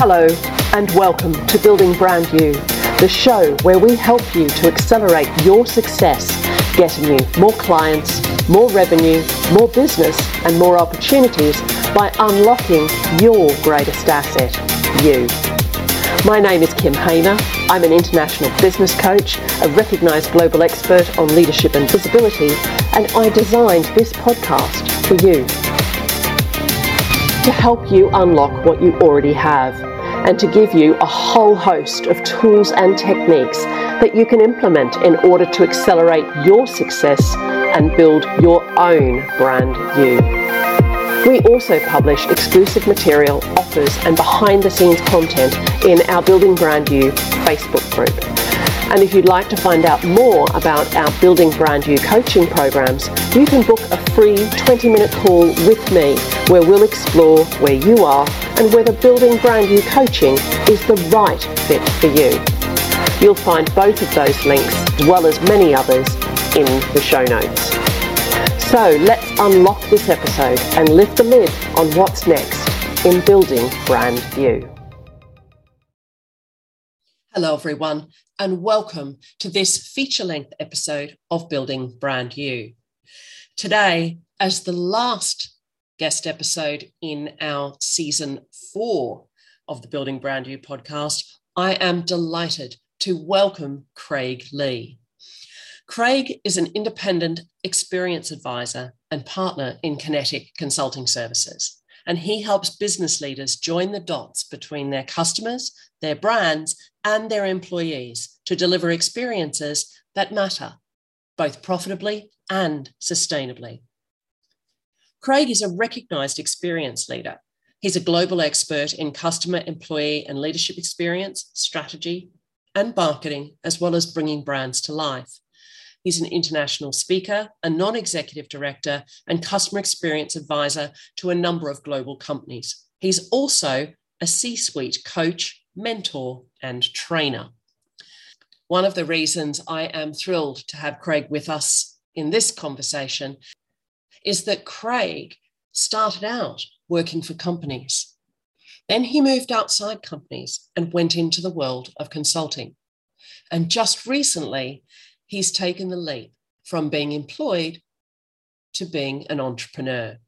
Hello, and welcome to Building Brand You, the show where we help you to accelerate your success, getting you more clients, more revenue, more business, and more opportunities by unlocking your greatest asset, you. My name is Kim Hayner. I'm an international business coach, a recognized global expert on leadership and visibility, and I designed this podcast for you to help you unlock what you already have and to give you a whole host of tools and techniques that you can implement in order to accelerate your success and build your own brand you. We also publish exclusive material, offers, and behind the scenes content in our Building Brand You Facebook group. And if you'd like to find out more about our Building Brand You coaching programs, you can book a free 20 minute call with me where we'll explore where you are and whether Building Brand You coaching is the right fit for you. You'll find both of those links, as well as many others, in the show notes. So let's unlock this episode and lift the lid on what's next in Building Brand You. Hello, everyone, and welcome to this feature length episode of Building Brand You. Today, as the last guest episode in our season four of the Building Brand You podcast, I am delighted to welcome Craig Lee. Craig is an independent experience advisor and partner in Kinetic Consulting Services, and he helps business leaders join the dots between their customers, their brands, and their employees to deliver experiences that matter, both profitably and sustainably. Craig is a recognized experience leader. He's a global expert in customer, employee, and leadership experience, strategy, and marketing, as well as bringing brands to life. He's an international speaker, a non executive director, and customer experience advisor to a number of global companies. He's also a C suite coach, mentor, and trainer. One of the reasons I am thrilled to have Craig with us in this conversation is that Craig started out working for companies. Then he moved outside companies and went into the world of consulting. And just recently, he's taken the leap from being employed to being an entrepreneur.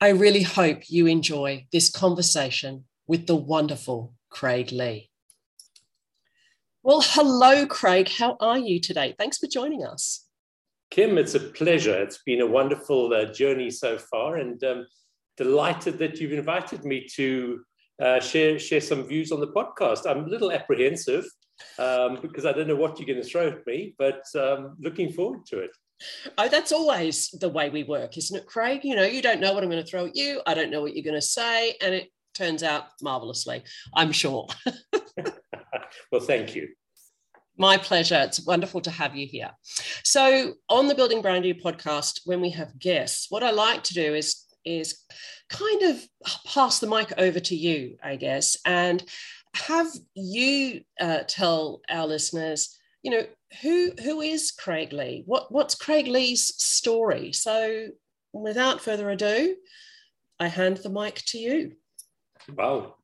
I really hope you enjoy this conversation with the wonderful Craig Lee. Well, hello, Craig. How are you today? Thanks for joining us. Kim, it's a pleasure. It's been a wonderful uh, journey so far, and um, delighted that you've invited me to uh, share share some views on the podcast. I'm a little apprehensive um, because I don't know what you're going to throw at me, but um, looking forward to it. Oh, that's always the way we work, isn't it, Craig? You know, you don't know what I'm going to throw at you. I don't know what you're going to say, and it turns out marvelously. I'm sure. well, thank you. My pleasure. It's wonderful to have you here. So, on the Building Brand You podcast, when we have guests, what I like to do is is kind of pass the mic over to you, I guess, and have you uh, tell our listeners, you know, who who is Craig Lee? What what's Craig Lee's story? So, without further ado, I hand the mic to you. Wow,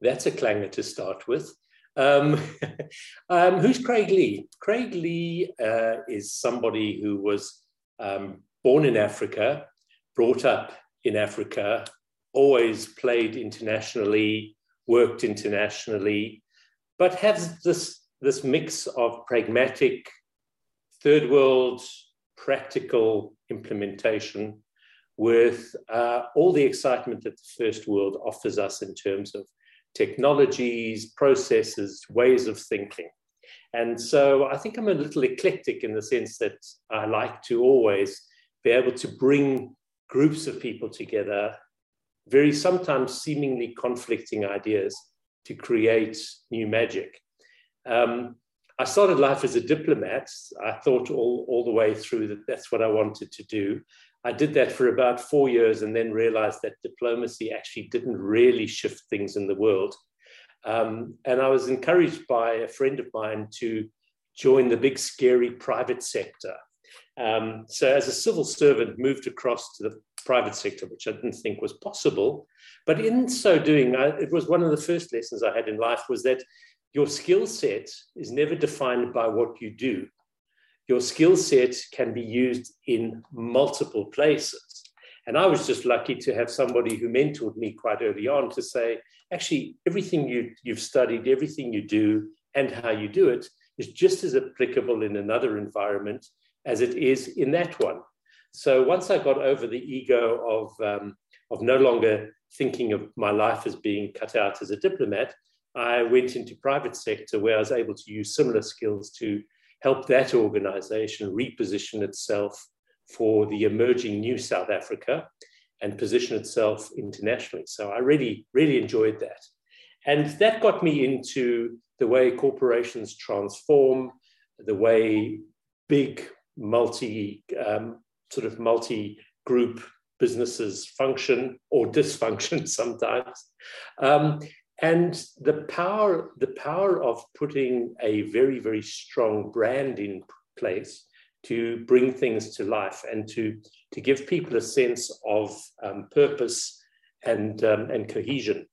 that's a clanger to start with. Um, um, who's Craig Lee? Craig Lee uh, is somebody who was um, born in Africa, brought up in Africa, always played internationally, worked internationally, but has this, this mix of pragmatic, third world, practical implementation with uh, all the excitement that the first world offers us in terms of technologies, processes, ways of thinking. And so I think I'm a little eclectic in the sense that I like to always be able to bring groups of people together very sometimes seemingly conflicting ideas to create new magic. Um, I started life as a diplomat. I thought all, all the way through that that's what I wanted to do. I did that for about four years and then realized that diplomacy actually didn't really shift things in the world. Um, and I was encouraged by a friend of mine to join the big, scary private sector. Um, so, as a civil servant, moved across to the private sector, which I didn't think was possible. But in so doing, I, it was one of the first lessons I had in life was that your skill set is never defined by what you do. Your skill set can be used in multiple places. And I was just lucky to have somebody who mentored me quite early on to say, actually, everything you, you've studied, everything you do, and how you do it is just as applicable in another environment as it is in that one. So once I got over the ego of, um, of no longer thinking of my life as being cut out as a diplomat, I went into private sector where I was able to use similar skills to help that organization reposition itself for the emerging new South Africa and position itself internationally. So I really, really enjoyed that. And that got me into the way corporations transform, the way big multi um, sort of multi group businesses function or dysfunction sometimes. Um, and the power, the power of putting a very, very strong brand in place to bring things to life and to, to give people a sense of um, purpose and, um, and cohesion.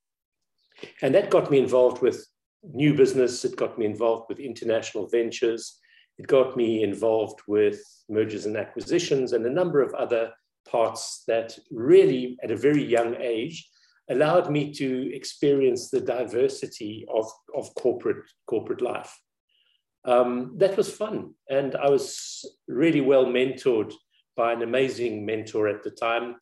And that got me involved with new business, it got me involved with international ventures, it got me involved with mergers and acquisitions and a number of other parts that really, at a very young age, allowed me to experience the diversity of, of corporate, corporate life. Um, that was fun. And I was really well mentored by an amazing mentor at the time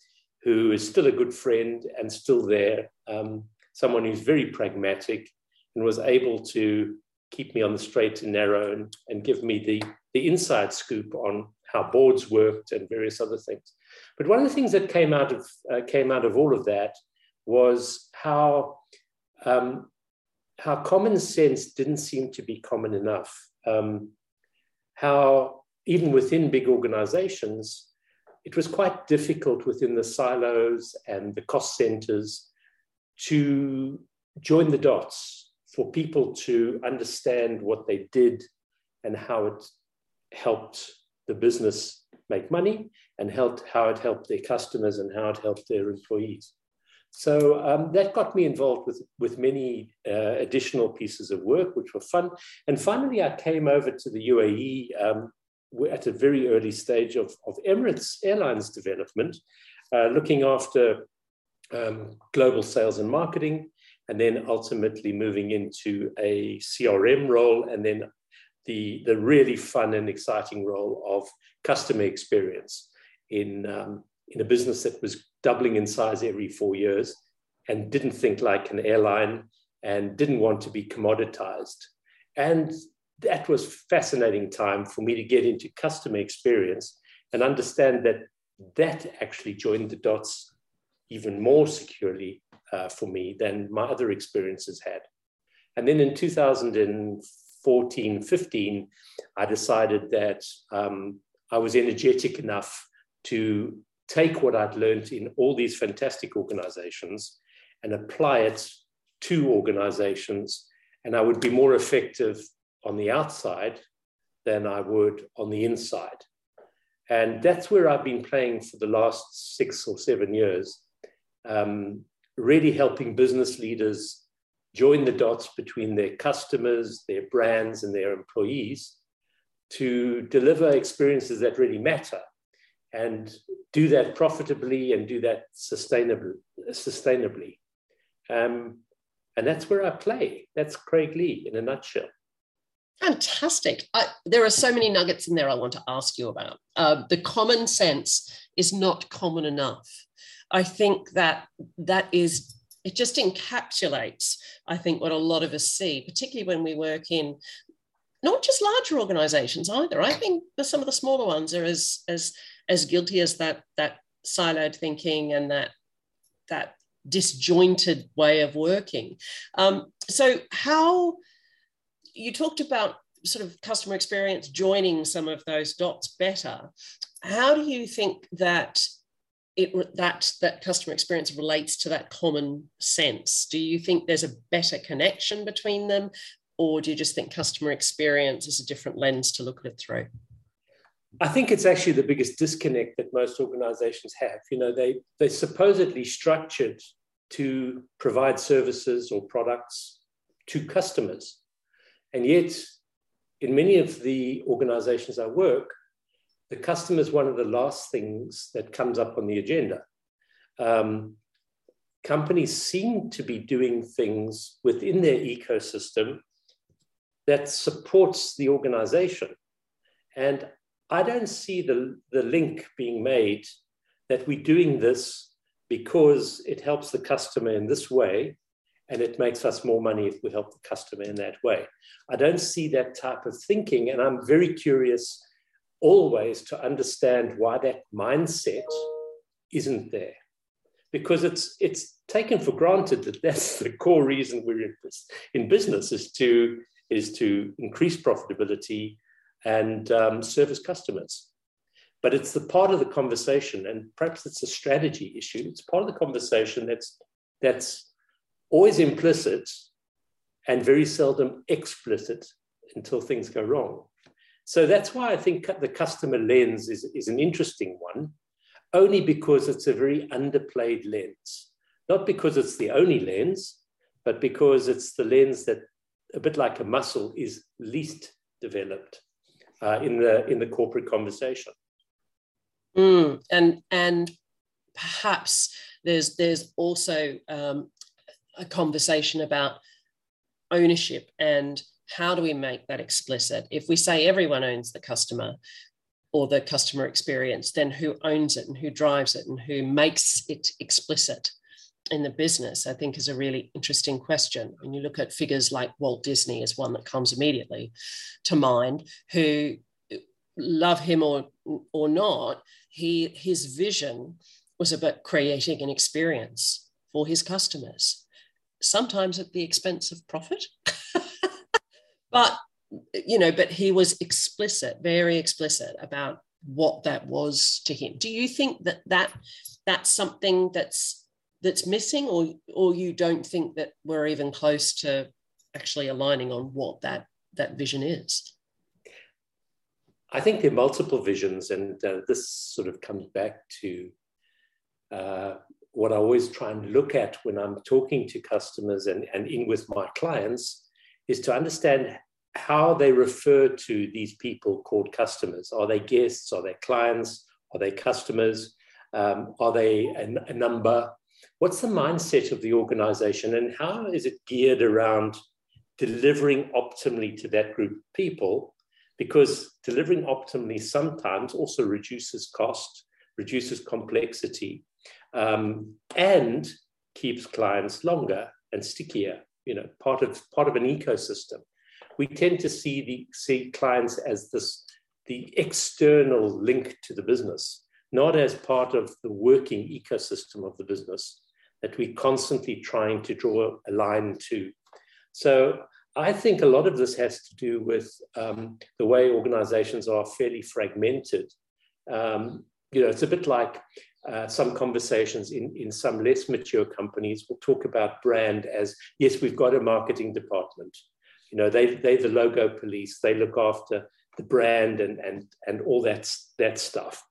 who is still a good friend and still there, um, someone who's very pragmatic and was able to keep me on the straight and narrow and, and give me the, the inside scoop on how boards worked and various other things. But one of the things that came out of, uh, came out of all of that was how, um, how common sense didn't seem to be common enough. Um, how even within big organizations, it was quite difficult within the silos and the cost centers to join the dots for people to understand what they did and how it helped the business make money and helped how it helped their customers and how it helped their employees. So um, that got me involved with, with many uh, additional pieces of work, which were fun. And finally, I came over to the UAE um, at a very early stage of, of Emirates Airlines development, uh, looking after um, global sales and marketing, and then ultimately moving into a CRM role, and then the, the really fun and exciting role of customer experience in, um, in a business that was doubling in size every four years and didn't think like an airline and didn't want to be commoditized. And that was fascinating time for me to get into customer experience and understand that that actually joined the dots even more securely uh, for me than my other experiences had. And then in 2014, 15, I decided that um, I was energetic enough to take what I'd learned in all these fantastic organizations and apply it to organizations. And I would be more effective on the outside than I would on the inside. And that's where I've been playing for the last six or seven years. Um, really helping business leaders join the dots between their customers, their brands, and their employees to deliver experiences that really matter and do that profitably and do that sustainably. sustainably. Um, and that's where I play. That's Craig Lee in a nutshell. Fantastic. I, there are so many nuggets in there I want to ask you about. Uh, the common sense is not common enough. I think that that is it just encapsulates, I think, what a lot of us see, particularly when we work in not just larger organizations either. I think some of the smaller ones are as as as guilty as that that siloed thinking and that that disjointed way of working. Um, so how you talked about sort of customer experience joining some of those dots better. How do you think that it that that customer experience relates to that common sense do you think there's a better connection between them or do you just think customer experience is a different lens to look at it through I think it's actually the biggest disconnect that most organizations have. You know, they, they're supposedly structured to provide services or products to customers. And yet, in many of the organizations I work, the customer is one of the last things that comes up on the agenda. Um, companies seem to be doing things within their ecosystem that supports the organization. And I don't see the, the link being made that we're doing this because it helps the customer in this way and it makes us more money if we help the customer in that way. I don't see that type of thinking, and I'm very curious always to understand why that mindset isn't there. Because it's it's taken for granted that that's the core reason we're in, in business is to is to increase profitability and um, service customers. But it's the part of the conversation, and perhaps it's a strategy issue. It's part of the conversation that's that's always implicit and very seldom explicit until things go wrong. So that's why I think the customer lens is, is an interesting one, only because it's a very underplayed lens. Not because it's the only lens, but because it's the lens that, a bit like a muscle, is least developed uh, in the in the corporate conversation. Mm, and and perhaps there's there's also um, a conversation about ownership and how do we make that explicit? If we say everyone owns the customer or the customer experience, then who owns it and who drives it and who makes it explicit? In the business, I think is a really interesting question. When you look at figures like Walt Disney as one that comes immediately to mind, who love him or or not, he his vision was about creating an experience for his customers, sometimes at the expense of profit. but you know, but he was explicit, very explicit about what that was to him. Do you think that that that's something that's that's missing or or you don't think that we're even close to actually aligning on what that that vision is? I think there are multiple visions and uh, this sort of comes back to uh, what i always try and look at when i'm talking to customers and, and in with my clients is to understand how they refer to these people called customers. Are they guests? Are they clients? Are they customers? Um, are they a, a number what's the mindset of the organization and how is it geared around delivering optimally to that group of people? Because delivering optimally sometimes also reduces cost, reduces complexity, um, and keeps clients longer and stickier. You know, part of part of an ecosystem. We tend to see the see clients as this the external link to the business, not as part of the working ecosystem of the business that we're constantly trying to draw a line to. So I think a lot of this has to do with um, the way organizations are fairly fragmented. Um, you know, it's a bit like uh, some conversations in, in some less mature companies will talk about brand as yes, we've got a marketing department. You know, they, they're the logo police, they look after the brand and, and, and all that, that stuff.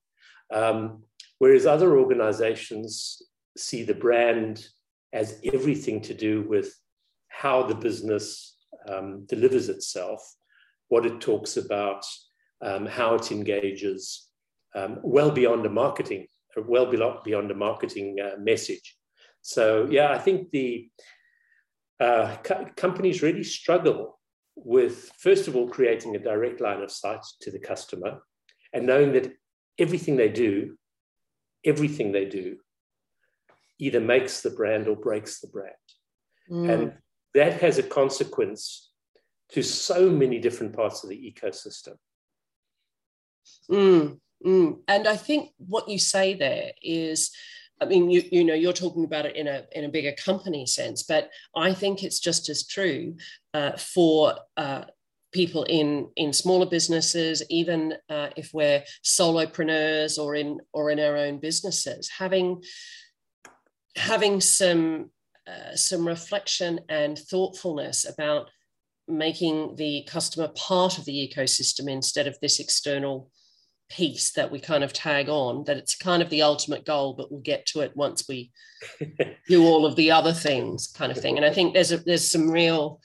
Um, whereas other organizations see the brand as everything to do with how the business um, delivers itself, what it talks about, um, how it engages, um, well beyond a marketing, well beyond a marketing uh, message. So yeah, I think the uh, co- companies really struggle with first of all creating a direct line of sight to the customer, and knowing that everything they do, everything they do either makes the brand or breaks the brand. Mm. And that has a consequence to so many different parts of the ecosystem. Mm, mm. And I think what you say there is, I mean, you, you know, you're talking about it in a in a bigger company sense, but I think it's just as true uh, for uh, people in in smaller businesses, even uh, if we're solopreneurs or in or in our own businesses, having having some uh, some reflection and thoughtfulness about making the customer part of the ecosystem instead of this external piece that we kind of tag on that it's kind of the ultimate goal but we'll get to it once we do all of the other things kind of thing. And i think there's a, there's some real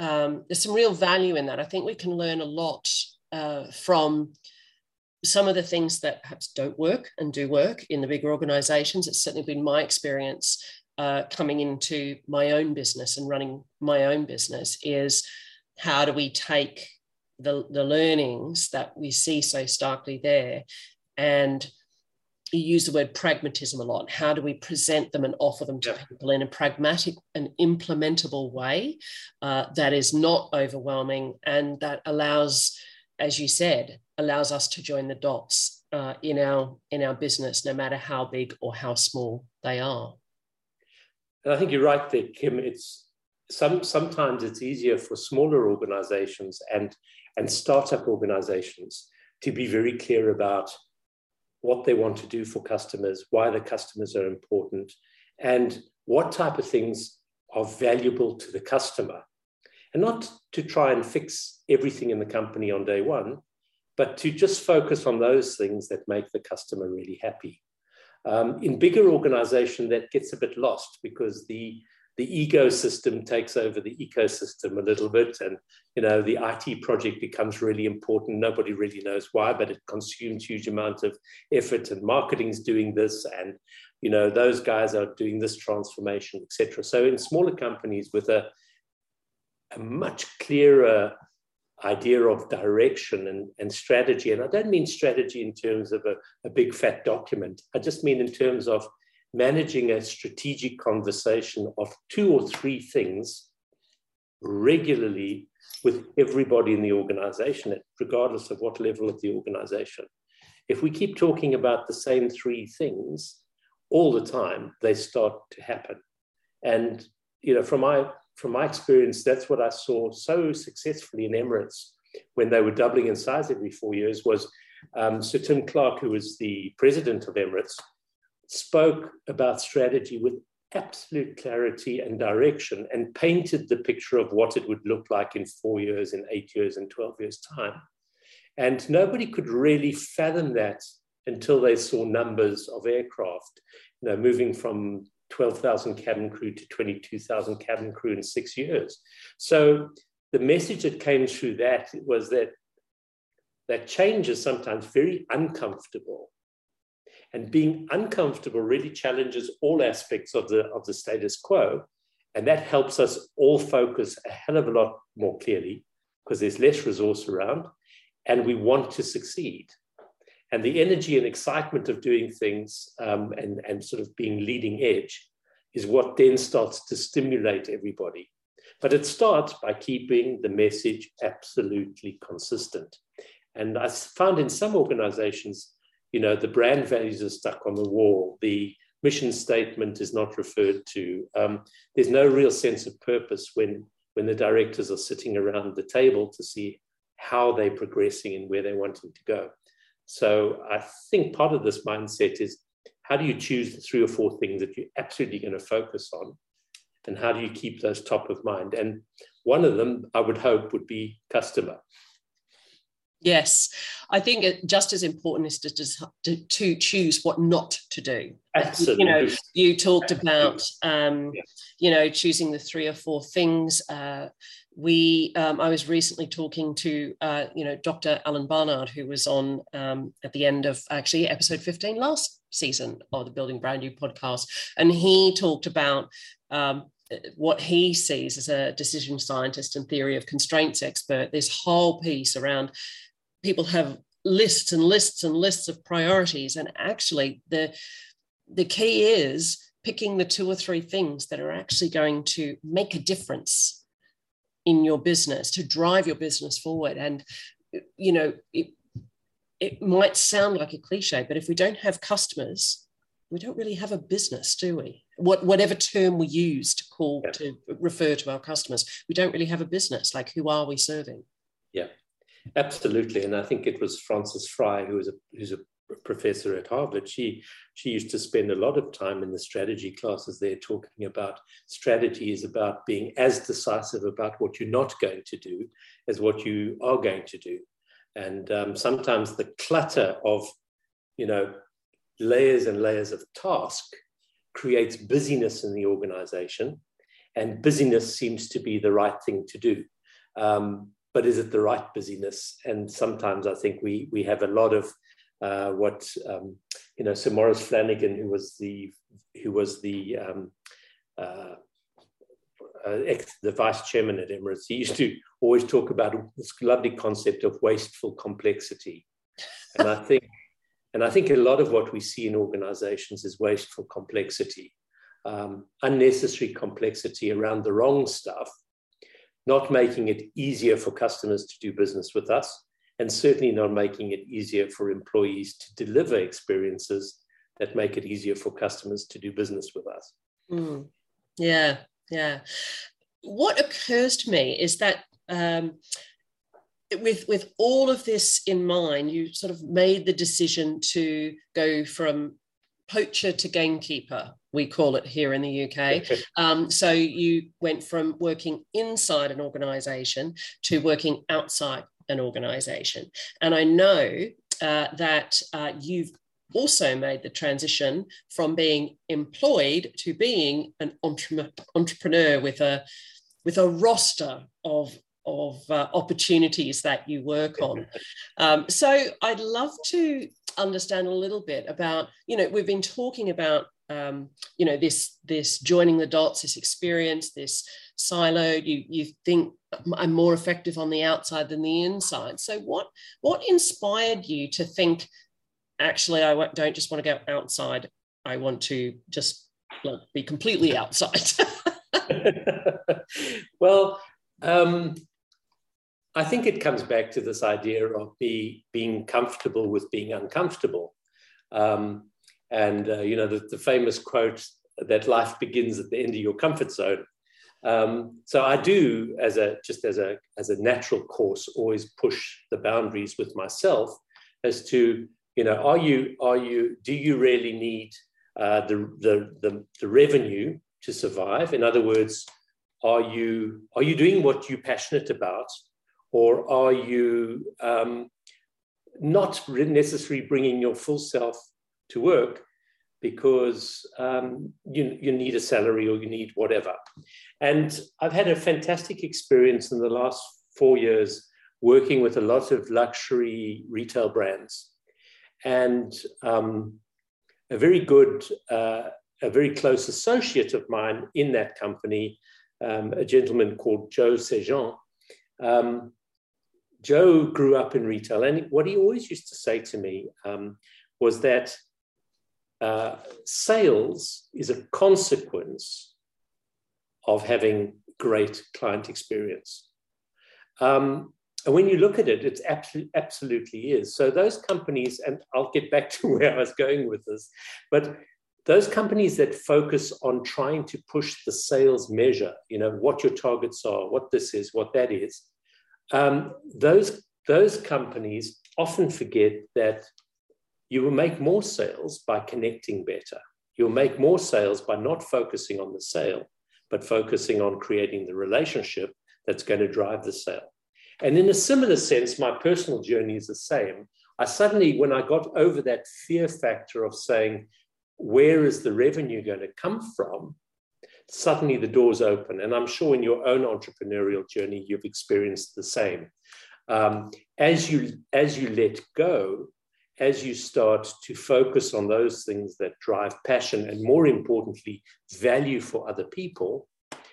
um, there's some real value in that. I think we can learn a lot uh, from some of the things that perhaps don't work and do work in the bigger organizations. It's certainly been my experience uh, coming into my own business and running my own business is how do we take the, the learnings that we see so starkly there and you use the word pragmatism a lot. How do we present them and offer them to yeah. people in a pragmatic and implementable way uh, that is not overwhelming and that allows, as you said, allows us to join the dots uh, in our in our business, no matter how big or how small they are. And I think you're right there, Kim. It's some sometimes it's easier for smaller organizations and and startup organizations to be very clear about what they want to do for customers, why the customers are important, and what type of things are valuable to the customer. And not to try and fix everything in the company on day one, but to just focus on those things that make the customer really happy. Um, in bigger organization, that gets a bit lost because the the ecosystem takes over the ecosystem a little bit and you know the IT project becomes really important. Nobody really knows why but it consumes huge amount of effort and marketing's doing this and you know those guys are doing this transformation etc so in smaller companies with a a much clearer idea of direction and, and strategy and i don't mean strategy in terms of a, a big fat document. I just mean in terms of managing a strategic conversation of two or three things regularly with everybody in the organization, regardless of what level of the organization. If we keep talking about the same three things all the time, they start to happen. And you know, from my from my experience, that's what I saw so successfully in Emirates when they were doubling in size every four years. Was um, Sir Tim Clark, who was the president of Emirates, spoke about strategy with absolute clarity and direction and painted the picture of what it would look like in four years, in eight years, in 12 years' time. And nobody could really fathom that until they saw numbers of aircraft, you know, moving from 12,000 cabin crew to 22,000 cabin crew in six years. So the message that came through that was that that change is sometimes very uncomfortable and being uncomfortable really challenges all aspects of the, of the status quo. And that helps us all focus a hell of a lot more clearly because there's less resource around and we want to succeed. And the energy and excitement of doing things um, and, and sort of being leading edge is what then starts to stimulate everybody. But it starts by keeping the message absolutely consistent. And I found in some organizations, you know, the brand values are stuck on the wall. The mission statement is not referred to. Um, there's no real sense of purpose when, when the directors are sitting around the table to see how they're progressing and where they're wanting to go. So I think part of this mindset is how do you choose the three or four things that you're absolutely going to focus on? And how do you keep those top of mind? And one of them, I would hope, would be customer. Yes, I think it, just as important is to, to, to choose what not to do. Absolutely. You know, you talked about, um, yeah. you know, choosing the three or four things. Uh, we, um, I was recently talking to, uh, you know, Dr. Alan Barnard, who was on um, at the end of actually episode 15 last season of the Building Brand You podcast. And he talked about um, what he sees as a decision scientist and theory of constraints expert, this whole piece around people have lists and lists and lists of priorities. And actually the the key is picking the two or three things that are actually going to make a difference in your business to drive your business forward. And you know it, it might sound like a cliche but if we don't have customers we don't really have a business do we? What, whatever term we use to call yeah. to refer to our customers we don't really have a business. Like who are we serving? Yeah Absolutely, and I think it was Frances Frei, who was a who's a professor at Harvard. She she used to spend a lot of time in the strategy classes there talking about strategy is about being as decisive about what you're not going to do as what you are going to do. And um, sometimes the clutter of, you know, layers and layers of task creates busyness in the organization. And busyness seems to be the right thing to do. Um, but is it the right busyness? And sometimes I think we, we have a lot of uh, what um, you know Sir Maurice Flanagan, who was the who was the um, uh, uh, ex, the vice chairman at Emirates, he used to always talk about this lovely concept of wasteful complexity, and I think and I think a lot of what we see in organizations is wasteful complexity, um, unnecessary complexity around the wrong stuff, not making it easier for customers to do business with us, and certainly not making it easier for employees to deliver experiences that make it easier for customers to do business with us. Mm. Yeah, yeah. What occurs to me is that um, with with all of this in mind, you sort of made the decision to go from poacher to gamekeeper, we call it here in the UK. Um, so you went from working inside an organization to working outside an organization. And I know uh, that uh, you've also made the transition from being employed to being an entre- entrepreneur with a with a roster of of uh, opportunities that you work on. Um, so I'd love to understand a little bit about you know we've been talking about um, you know this this joining the dots this experience this siloed you you think i'm more effective on the outside than the inside. So what what inspired you to think actually i don't just want to go outside. I want to just like, be completely outside? Well um, i think it comes back to this idea of be, being comfortable with being uncomfortable. Um, and uh, you know the, the famous quote that life begins at the end of your comfort zone. Um, so I do, as a just as a as a natural course, always push the boundaries with myself as to you know are you are you do you really need uh, the, the the the revenue to survive? In other words, are you are you doing what you're passionate about, or are you um, not necessarily bringing your full self to work? because um, you, you need a salary or you need whatever. And I've had a fantastic experience in the last four years working with a lot of luxury retail brands. And um, a very good, uh, a very close associate of mine in that company, um, a gentleman called Joe Sejean. Um, Joe grew up in retail, and what he always used to say to me um, was that uh, sales is a consequence of having great client experience. Um, and when you look at it, it absolutely, absolutely is. So those companies, and I'll get back to where I was going with this, but those companies that focus on trying to push the sales measure, you know, what your targets are, what this is, what that is, um, those, those companies often forget that you will make more sales by connecting better. You'll make more sales by not focusing on the sale, but focusing on creating the relationship that's going to drive the sale. And in a similar sense, my personal journey is the same. I suddenly, when I got over that fear factor of saying, where is the revenue going to come from? Suddenly the doors open. And I'm sure in your own entrepreneurial journey, you've experienced the same. Um, as, you, as you let go, as you start to focus on those things that drive passion and more importantly, value for other people,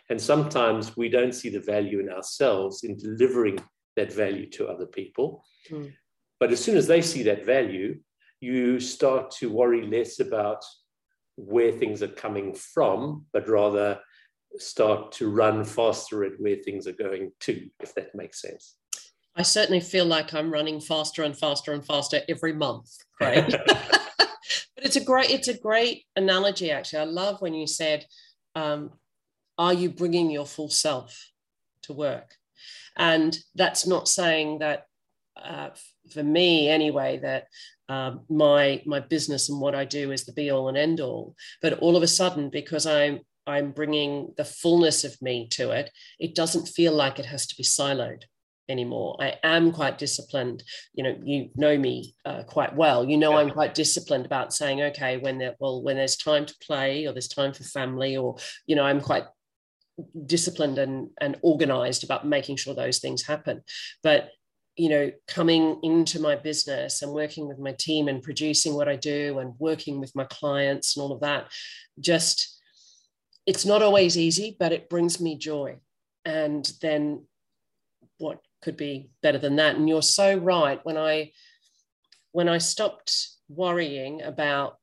and sometimes we don't see the value in ourselves in delivering that value to other people. Mm. But as soon as they see that value, you start to worry less about where things are coming from, but rather start to run faster at where things are going to, if that makes sense. I certainly feel like I'm running faster and faster and faster every month, Craig. but it's a great it's a great analogy actually. I love when you said, um, "Are you bringing your full self to work?" And that's not saying that uh, for me anyway that um, my my business and what I do is the be all and end all. But all of a sudden, because I'm I'm bringing the fullness of me to it, it doesn't feel like it has to be siloed anymore. I am quite disciplined. You know, you know me uh, quite well. You know, I'm quite disciplined about saying, okay, when there, well, when there's time to play or there's time for family, or you know, I'm quite disciplined and and organized about making sure those things happen. But you know, coming into my business and working with my team and producing what I do and working with my clients and all of that, just it's not always easy, but it brings me joy. And then what could be better than that? And you're so right. When I when I stopped worrying about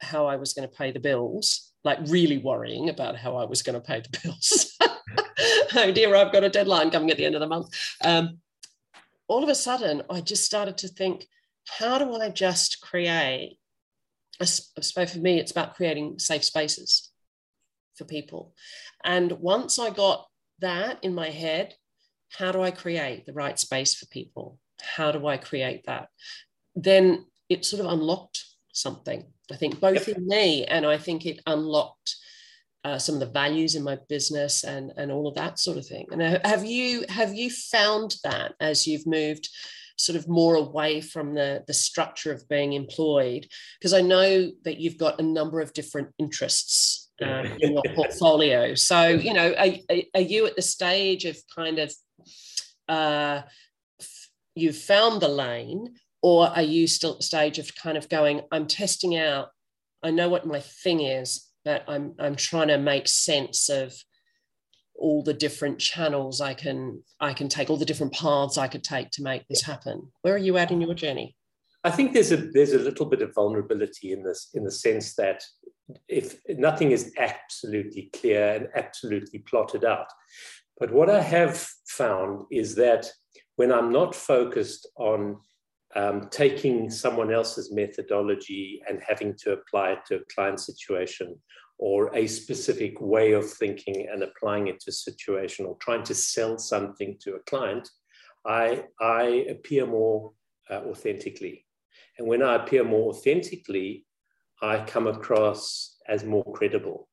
how I was going to pay the bills, like really worrying about how I was going to pay the bills. oh dear, I've got a deadline coming at the end of the month. Um, all of a sudden, I just started to think, how do I just create? I suppose for me, it's about creating safe spaces for people. And once I got that in my head, how do I create the right space for people? How do I create that? Then it sort of unlocked something. I think both yep. in me and I think it unlocked uh, some of the values in my business and and all of that sort of thing. And have you have you found that as you've moved sort of more away from the the structure of being employed? Because I know that you've got a number of different interests um, in your portfolio. So you know, are, are you at the stage of kind of uh, you've found the lane, or are you still at the stage of kind of going, I'm testing out, I know what my thing is, but I'm I'm trying to make sense of all the different channels I can I can take, all the different paths I could take to make this happen. Where are you at in your journey? I think there's a there's a little bit of vulnerability in this in the sense that if nothing is absolutely clear and absolutely plotted out. But what I have found is that when I'm not focused on um, taking someone else's methodology and having to apply it to a client situation or a specific way of thinking and applying it to a situation or trying to sell something to a client, I, I appear more uh, authentically. And when I appear more authentically, I come across as more credible.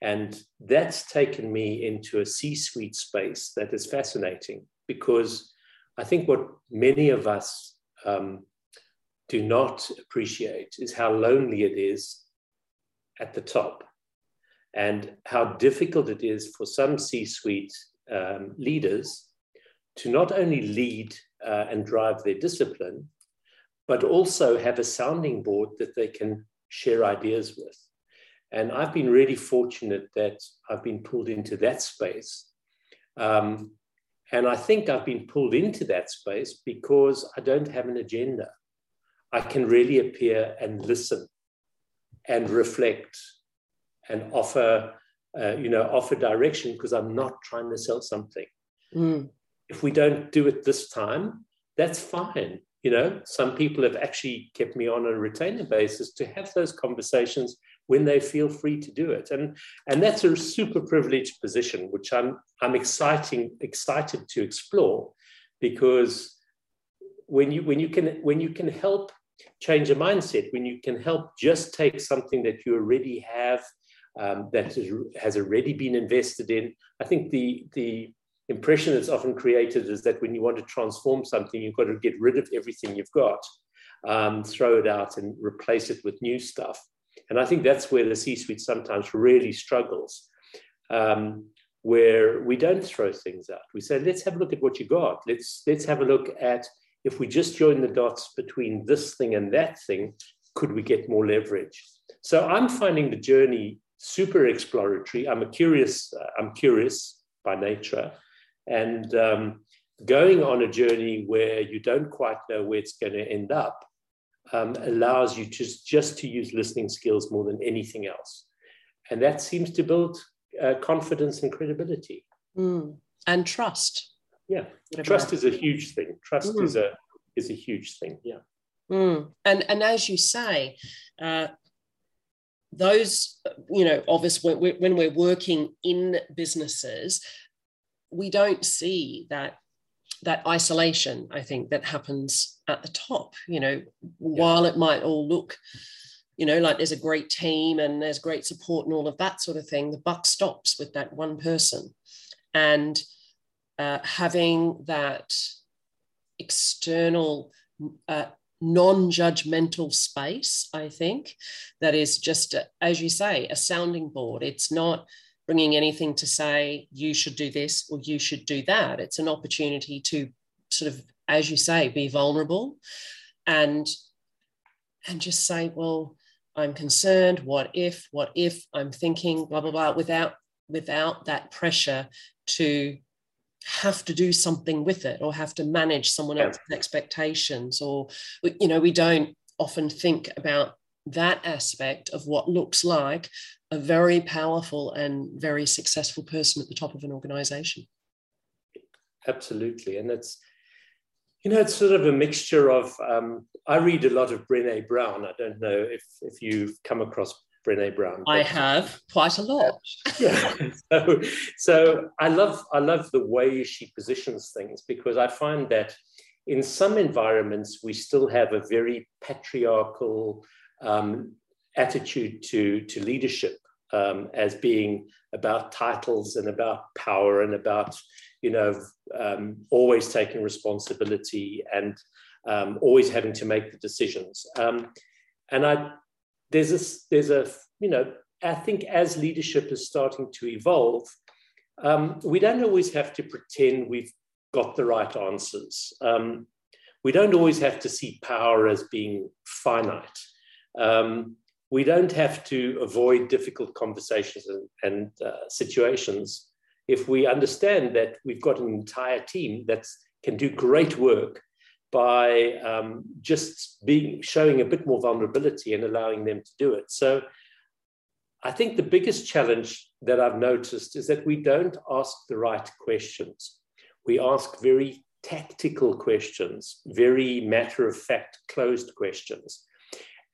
And that's taken me into a C suite space that is fascinating because I think what many of us um, do not appreciate is how lonely it is at the top and how difficult it is for some C suite um, leaders to not only lead uh, and drive their discipline, but also have a sounding board that they can share ideas with. And I've been really fortunate that I've been pulled into that space. Um, and I think I've been pulled into that space because I don't have an agenda. I can really appear and listen and reflect and offer, uh, you know, offer direction because I'm not trying to sell something. Mm. If we don't do it this time, that's fine. You know, some people have actually kept me on a retainer basis to have those conversations when they feel free to do it. And, and that's a super privileged position, which I'm, I'm exciting, excited to explore because when you, when, you can, when you can help change a mindset, when you can help just take something that you already have, um, that has already been invested in, I think the, the impression that's often created is that when you want to transform something, you've got to get rid of everything you've got, um, throw it out and replace it with new stuff. And I think that's where the C suite sometimes really struggles, um, where we don't throw things out. We say, let's have a look at what you got. Let's, let's have a look at if we just join the dots between this thing and that thing, could we get more leverage? So I'm finding the journey super exploratory. I'm a curious, uh, I'm curious by nature. And um, going on a journey where you don't quite know where it's going to end up um, allows you just, just to use listening skills more than anything else. And that seems to build uh, confidence and credibility. Mm. And trust. Yeah, trust is a huge thing. Trust mm. is a is a huge thing. Yeah. Mm. And and as you say, uh, those you know, obviously when, when we're working in businesses, we don't see that that isolation i think that happens at the top you know while it might all look you know like there's a great team and there's great support and all of that sort of thing the buck stops with that one person. And uh, having that external uh, non-judgmental space i think that is just as you say a sounding board. It's not bringing anything to say you should do this or you should do that. It's an opportunity to sort of as you say be vulnerable and and just say well i'm concerned. What if? What if i'm thinking blah blah blah without without that pressure to have to do something with it or have to manage someone else's expectations or you know we don't often think about that aspect of what looks like a very powerful and very successful person at the top of an organization absolutely and it's you know it's sort of a mixture of um, i read a lot of brene brown i don't know if if you've come across Brene Brown. I have quite a lot. yeah. So, so I love I love the way she positions things because I find that in some environments we still have a very patriarchal um, attitude to to leadership um, as being about titles and about power and about you know um, always taking responsibility and um, always having to make the decisions. Um, and I there's a there's a you know I think as leadership is starting to evolve, um, we don't always have to pretend we've got the right answers. Um, we don't always have to see power as being finite. Um, we don't have to avoid difficult conversations and, and uh, situations if we understand that we've got an entire team that can do great work by um, just being showing a bit more vulnerability and allowing them to do it. So I think the biggest challenge that I've noticed is that we don't ask the right questions. We ask very tactical questions, very matter of fact, closed questions.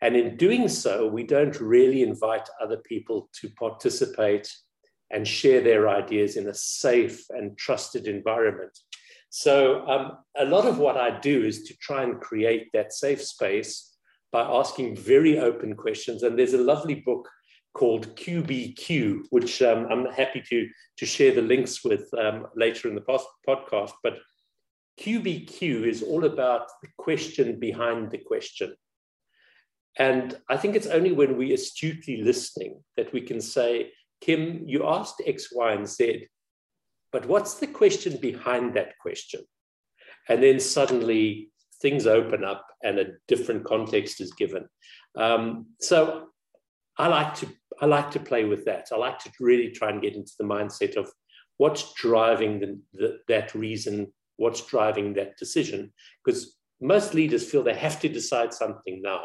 And in doing so, we don't really invite other people to participate and share their ideas in a safe and trusted environment. So um, a lot of what I do is to try and create that safe space by asking very open questions. And there's a lovely book called QBQ, which um, I'm happy to, to share the links with um, later in the podcast. But QBQ is all about the question behind the question. And I think it's only when we astutely listening that we can say, Kim, you asked X, Y, and Z. But what's the question behind that question? And then suddenly things open up and a different context is given. Um, so I like to I like to play with that. I like to really try and get into the mindset of what's driving the, the, that reason, what's driving that decision, because most leaders feel they have to decide something now,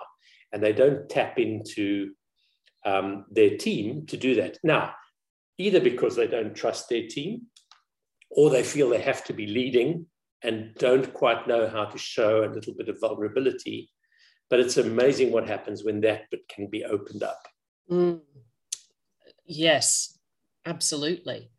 and they don't tap into um, their team to do that. Now, either because they don't trust their team, or they feel they have to be leading and don't quite know how to show a little bit of vulnerability. But it's amazing what happens when that bit can be opened up. Mm. Yes, absolutely.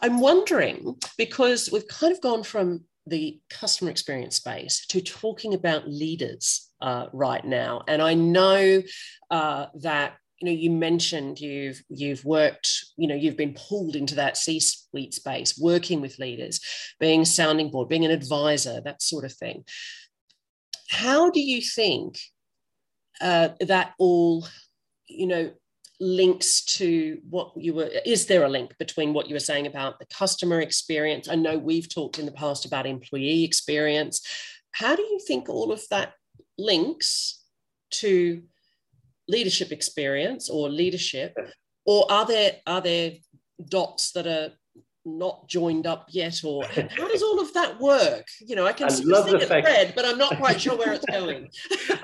I'm wondering because we've kind of gone from the customer experience space to talking about leaders uh, right now. And I know uh, that you know you mentioned you've you've worked you know you've been pulled into that c-suite space working with leaders being a sounding board being an advisor that sort of thing. How do you think uh, that all you know links to what you were is there a link between what you were saying about the customer experience? I know we've talked in the past about employee experience. How do you think all of that links to leadership experience or leadership or are there are there dots that are not joined up yet or how does all of that work? You know i can I love see the fact, thread but i'm not quite sure where it's going.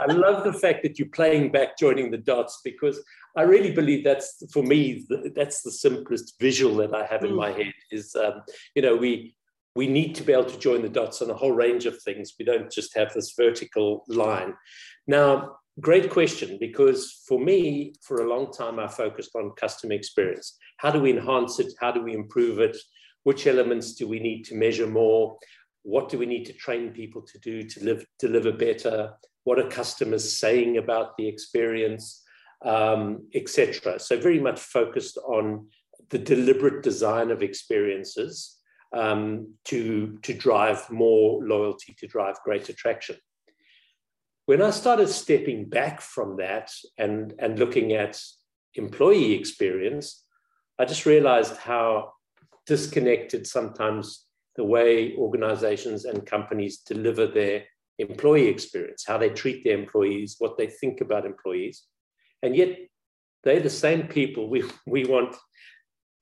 I love the fact that you're playing back joining the dots because i really believe that's for me that's the simplest visual that i have in mm. my head is um, you know we we need to be able to join the dots on a whole range of things we don't just have this vertical line now Great question, because for me, for a long time, I focused on customer experience. How do we enhance it? How do we improve it? Which elements do we need to measure more? What do we need to train people to do to live, deliver better? What are customers saying about the experience, um, etc. So very much focused on the deliberate design of experiences um, to, to drive more loyalty, to drive greater traction. When I started stepping back from that and, and looking at employee experience, I just realized how disconnected sometimes the way organizations and companies deliver their employee experience, how they treat their employees, what they think about employees. And yet, they're the same people we, we want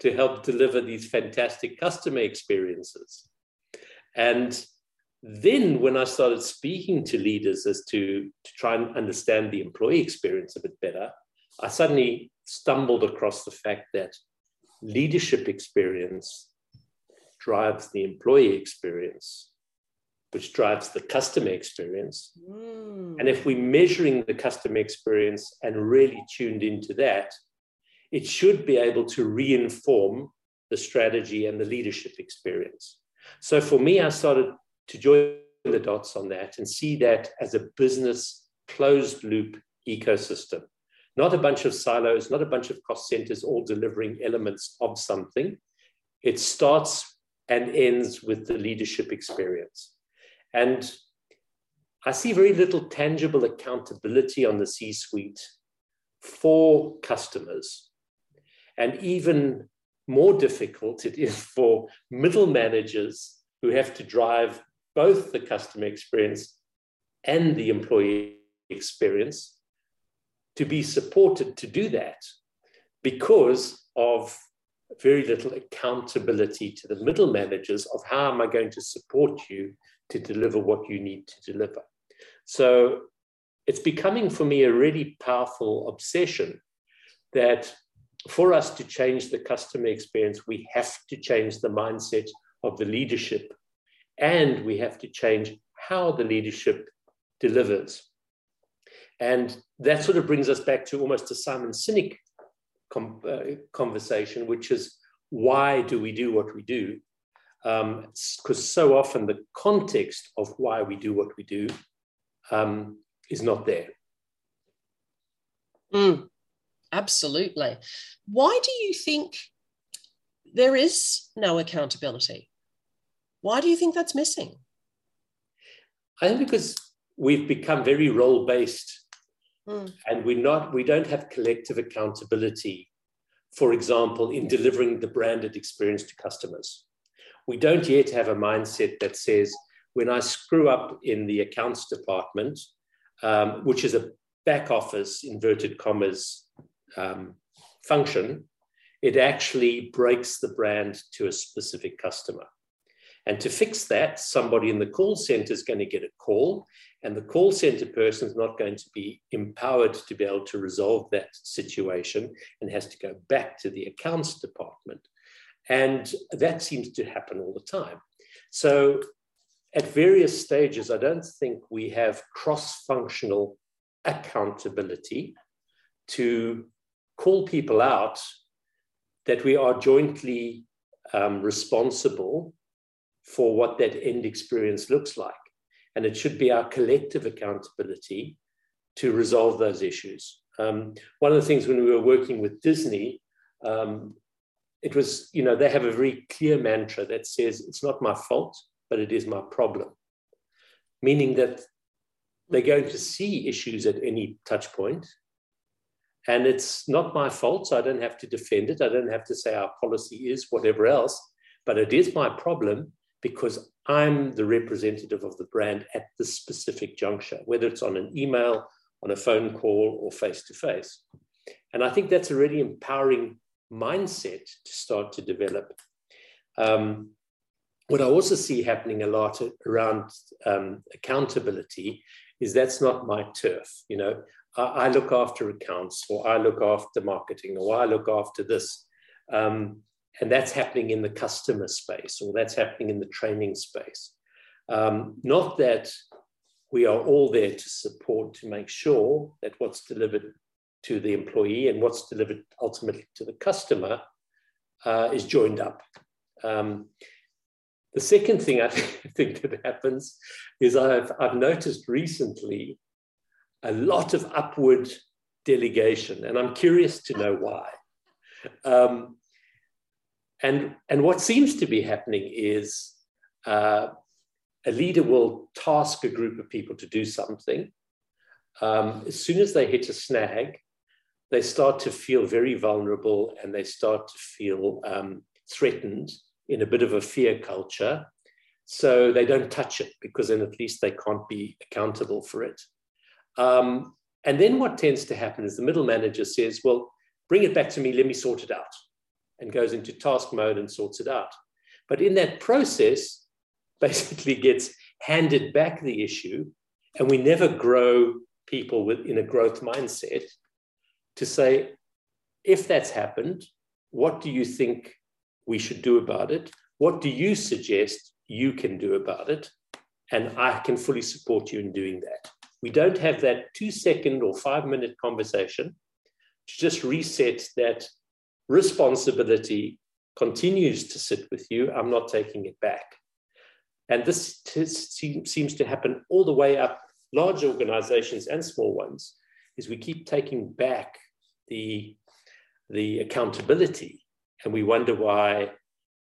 to help deliver these fantastic customer experiences. And then, when I started speaking to leaders as to, to try and understand the employee experience a bit better, I suddenly stumbled across the fact that leadership experience drives the employee experience, which drives the customer experience. Mm. And if we're measuring the customer experience and really tuned into that, it should be able to reinform the strategy and the leadership experience. So for me, I started to join the dots on that and see that as a business closed loop ecosystem, not a bunch of silos, not a bunch of cost centers all delivering elements of something. It starts and ends with the leadership experience. And I see very little tangible accountability on the C suite for customers. And even more difficult it is for middle managers who have to drive both the customer experience and the employee experience to be supported to do that because of very little accountability to the middle managers of how am I going to support you to deliver what you need to deliver. So it's becoming for me a really powerful obsession that for us to change the customer experience, we have to change the mindset of the leadership and we have to change how the leadership delivers. And that sort of brings us back to almost a Simon Sinek uh, conversation, which is why do we do what we do? Because um, so often the context of why we do what we do um, is not there. Mm, absolutely. Why do you think there is no accountability? Why do you think that's missing? I think because we've become very role based Mm. And we're not, we don't have collective accountability, for example, in delivering the branded experience to customers. We don't yet have a mindset that says, when I screw up in the accounts department, um, which is a back office, inverted commas, um, function, it actually breaks the brand to a specific customer. And to fix that, somebody in the call center is going to get a call, and the call center person is not going to be empowered to be able to resolve that situation and has to go back to the accounts department. And that seems to happen all the time. So, at various stages, I don't think we have cross functional accountability to call people out that we are jointly um, responsible for what that end experience looks like. And it should be our collective accountability to resolve those issues. Um, one of the things when we were working with Disney, um, it was, you know, they have a very clear mantra that says, it's not my fault, but it is my problem. Meaning that they're going to see issues at any touch point, And it's not my fault, so I don't have to defend it. I don't have to say our policy is whatever else, but it is my problem because I'm the representative of the brand at this specific juncture, whether it's on an email, on a phone call, or face to face. And I think that's a really empowering mindset to start to develop. Um, what I also see happening a lot around um, accountability is that's not my turf. You know, I, look after accounts, or I look after marketing, or I look after this. Um, and that's happening in the customer space or that's happening in the training space. Um, not that we are all there to support to make sure that what's delivered to the employee and what's delivered ultimately to the customer uh, is joined up. Um, the second thing I think that happens is I've, I've noticed recently a lot of upward delegation, and I'm curious to know why. Um, and, and what seems to be happening is uh, a leader will task a group of people to do something. Um, as soon as they hit a snag, they start to feel very vulnerable and they start to feel um, threatened in a bit of a fear culture. So they don't touch it because then at least they can't be accountable for it. Um, and then what tends to happen is the middle manager says, Well, bring it back to me, let me sort it out, and goes into task mode and sorts it out. But in that process, basically gets handed back the issue, and we never grow people in a growth mindset to say, if that's happened, what do you think we should do about it? What do you suggest you can do about it? And I can fully support you in doing that. We don't have that two second or five minute conversation to just reset that responsibility continues to sit with you. I'm not taking it back. And this seems to happen all the way up, large organizations and small ones, is we keep taking back the, the accountability and we wonder why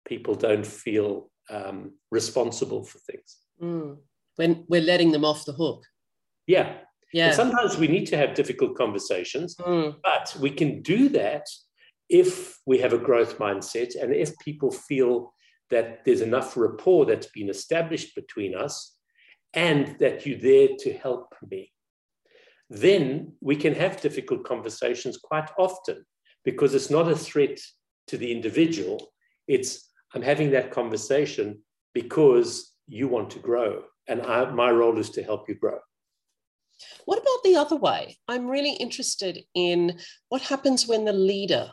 people don't feel um, responsible for things. Mm. When we're letting them off the hook. Yeah. Yeah. And sometimes we need to have difficult conversations, mm. but we can do that if we have a growth mindset and if people feel that there's enough rapport that's been established between us and that you're there to help me. Then we can have difficult conversations quite often because it's not a threat to the individual. It's I'm having that conversation because you want to grow, and I, my role is to help you grow. What about the other way? I'm really interested in what happens when the leader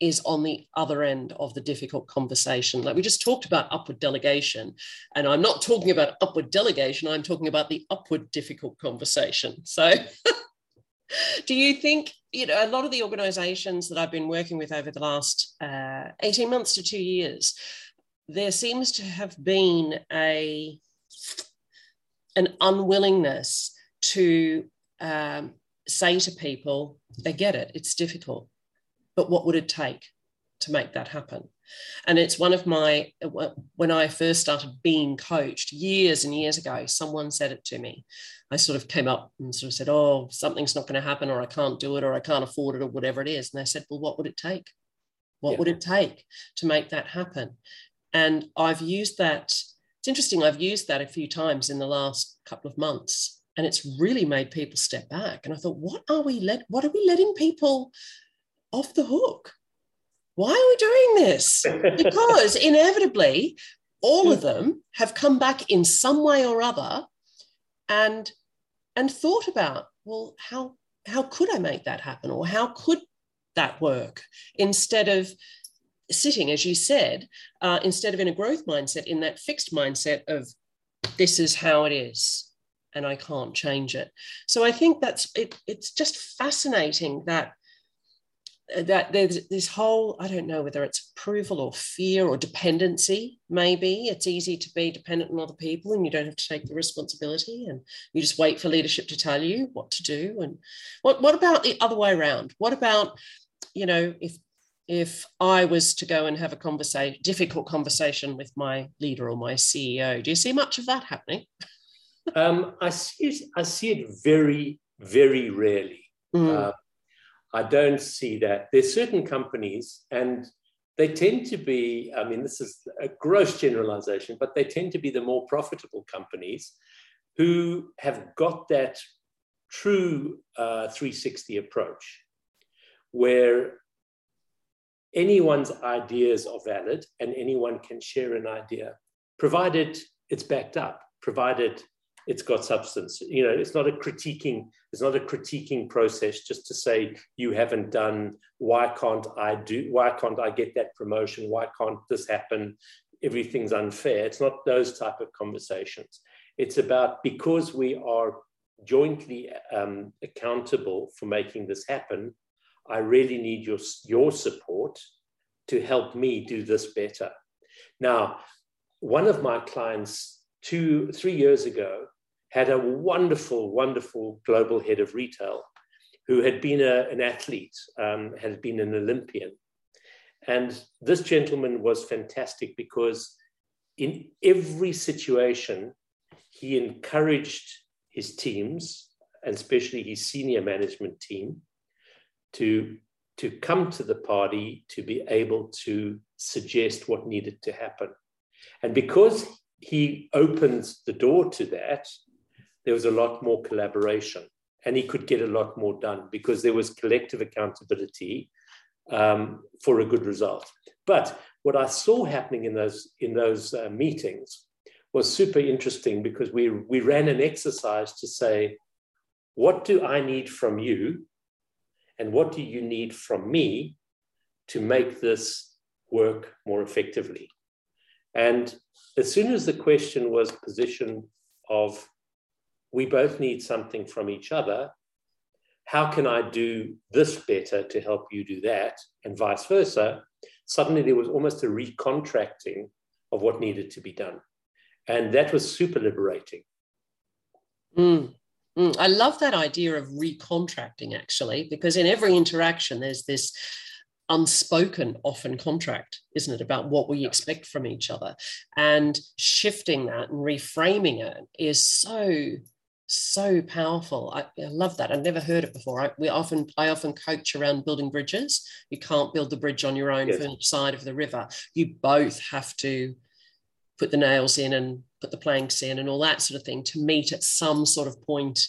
is on the other end of the difficult conversation. Like we just talked about upward delegation, and I'm not talking about upward delegation, I'm talking about the upward difficult conversation. So, do you think, you know, a lot of the organizations that I've been working with over the last uh, 18 months to two years, there seems to have been a an unwillingness to um, say to people, they get it, it's difficult but what would it take to make that happen? And it's one of my, when I first started being coached years and years ago, someone said it to me. I sort of came up and sort of said, Oh, something's not going to happen, or I can't do it, or I can't afford it, or whatever it is. And they said, Well, what would it take? What yeah. would it take to make that happen? And I've used that. It's interesting, I've used that a few times in the last couple of months. And it's really made people step back. And I thought, what are we let what are we letting people off the hook. Why are we doing this? Because inevitably, all of them have come back in some way or other and and thought about, well, how how could I make that happen? Or how could that work? Instead of sitting, as you said, uh, instead of in a growth mindset, in that fixed mindset of this is how it is and I can't change it. So I think that's it, it's just fascinating that that there's this whole i don't know whether it's approval or fear or dependency maybe. It's easy to be dependent on other people and you don't have to take the responsibility and you just wait for leadership to tell you what to do. And what, what about the other way around? What about you know if if i was to go and have a conversation difficult conversation with my leader or my ceo do you see much of that happening um, i see it, i see it very very rarely mm. uh, I don't see that. There's certain companies, and they tend to be, I mean, this is a gross generalization, but they tend to be the more profitable companies who have got that true uh, 360 approach where anyone's ideas are valid and anyone can share an idea, provided it's backed up, provided it's got substance. You know, it's not a critiquing, it's not a critiquing process just to say you haven't done, why can't I do, why can't I get that promotion? Why can't this happen? Everything's unfair. It's not those type of conversations. It's about because we are jointly um, accountable for making this happen, I really need your, your support to help me do this better. Now, one of my clients two, three years ago had a wonderful, wonderful global head of retail who had been a, an athlete, um, had been an Olympian. And this gentleman was fantastic because in every situation, he encouraged his teams, and especially his senior management team, to, to come to the party to be able to suggest what needed to happen. And because he opened the door to that, there was a lot more collaboration and he could get a lot more done because there was collective accountability um, for a good result. But what I saw happening in those in those uh, meetings was super interesting because we we ran an exercise to say, what do I need from you, and what do you need from me to make this work more effectively? And as soon as the question was position of we both need something from each other, how can I do this better to help you do that? And vice versa. Suddenly there was almost a recontracting of what needed to be done. And that was super liberating. Mm, mm. I love that idea of recontracting, actually, because in every interaction, there's this unspoken often contract isn't it about what we expect from each other and shifting that and reframing it is so so powerful. I, I, love that. I've never heard it before. I, we often, I often coach around building bridges. You can't build the bridge on your own yes. from each side of the river. You both have to put the nails in and put the planks in and all that sort of thing to meet at some sort of point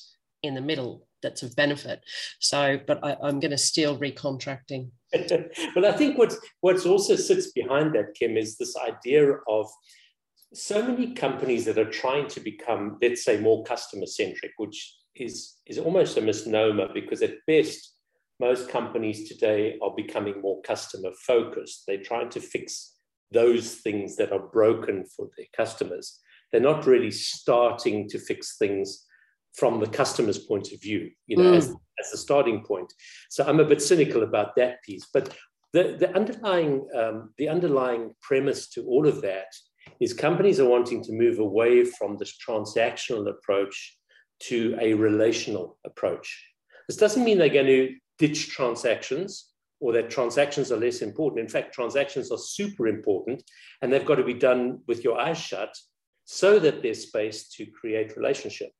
in the middle that's of benefit. So, but I, I'm going to steal recontracting. well, I think what's what's also sits behind that, Kim, is this idea of so many companies that are trying to become, let's say, more customer centric, which is, is almost a misnomer because at best, most companies today are becoming more customer focused. They're trying to fix those things that are broken for their customers. They're not really starting to fix things from the customer's point of view, you know, mm. as, as a starting point. So I'm a bit cynical about that piece. But the, the underlying um, the underlying premise to all of that is companies are wanting to move away from this transactional approach to a relational approach. This doesn't mean they're going to ditch transactions or that transactions are less important. In fact, transactions are super important and they've got to be done with your eyes shut so that there's space to create relationship.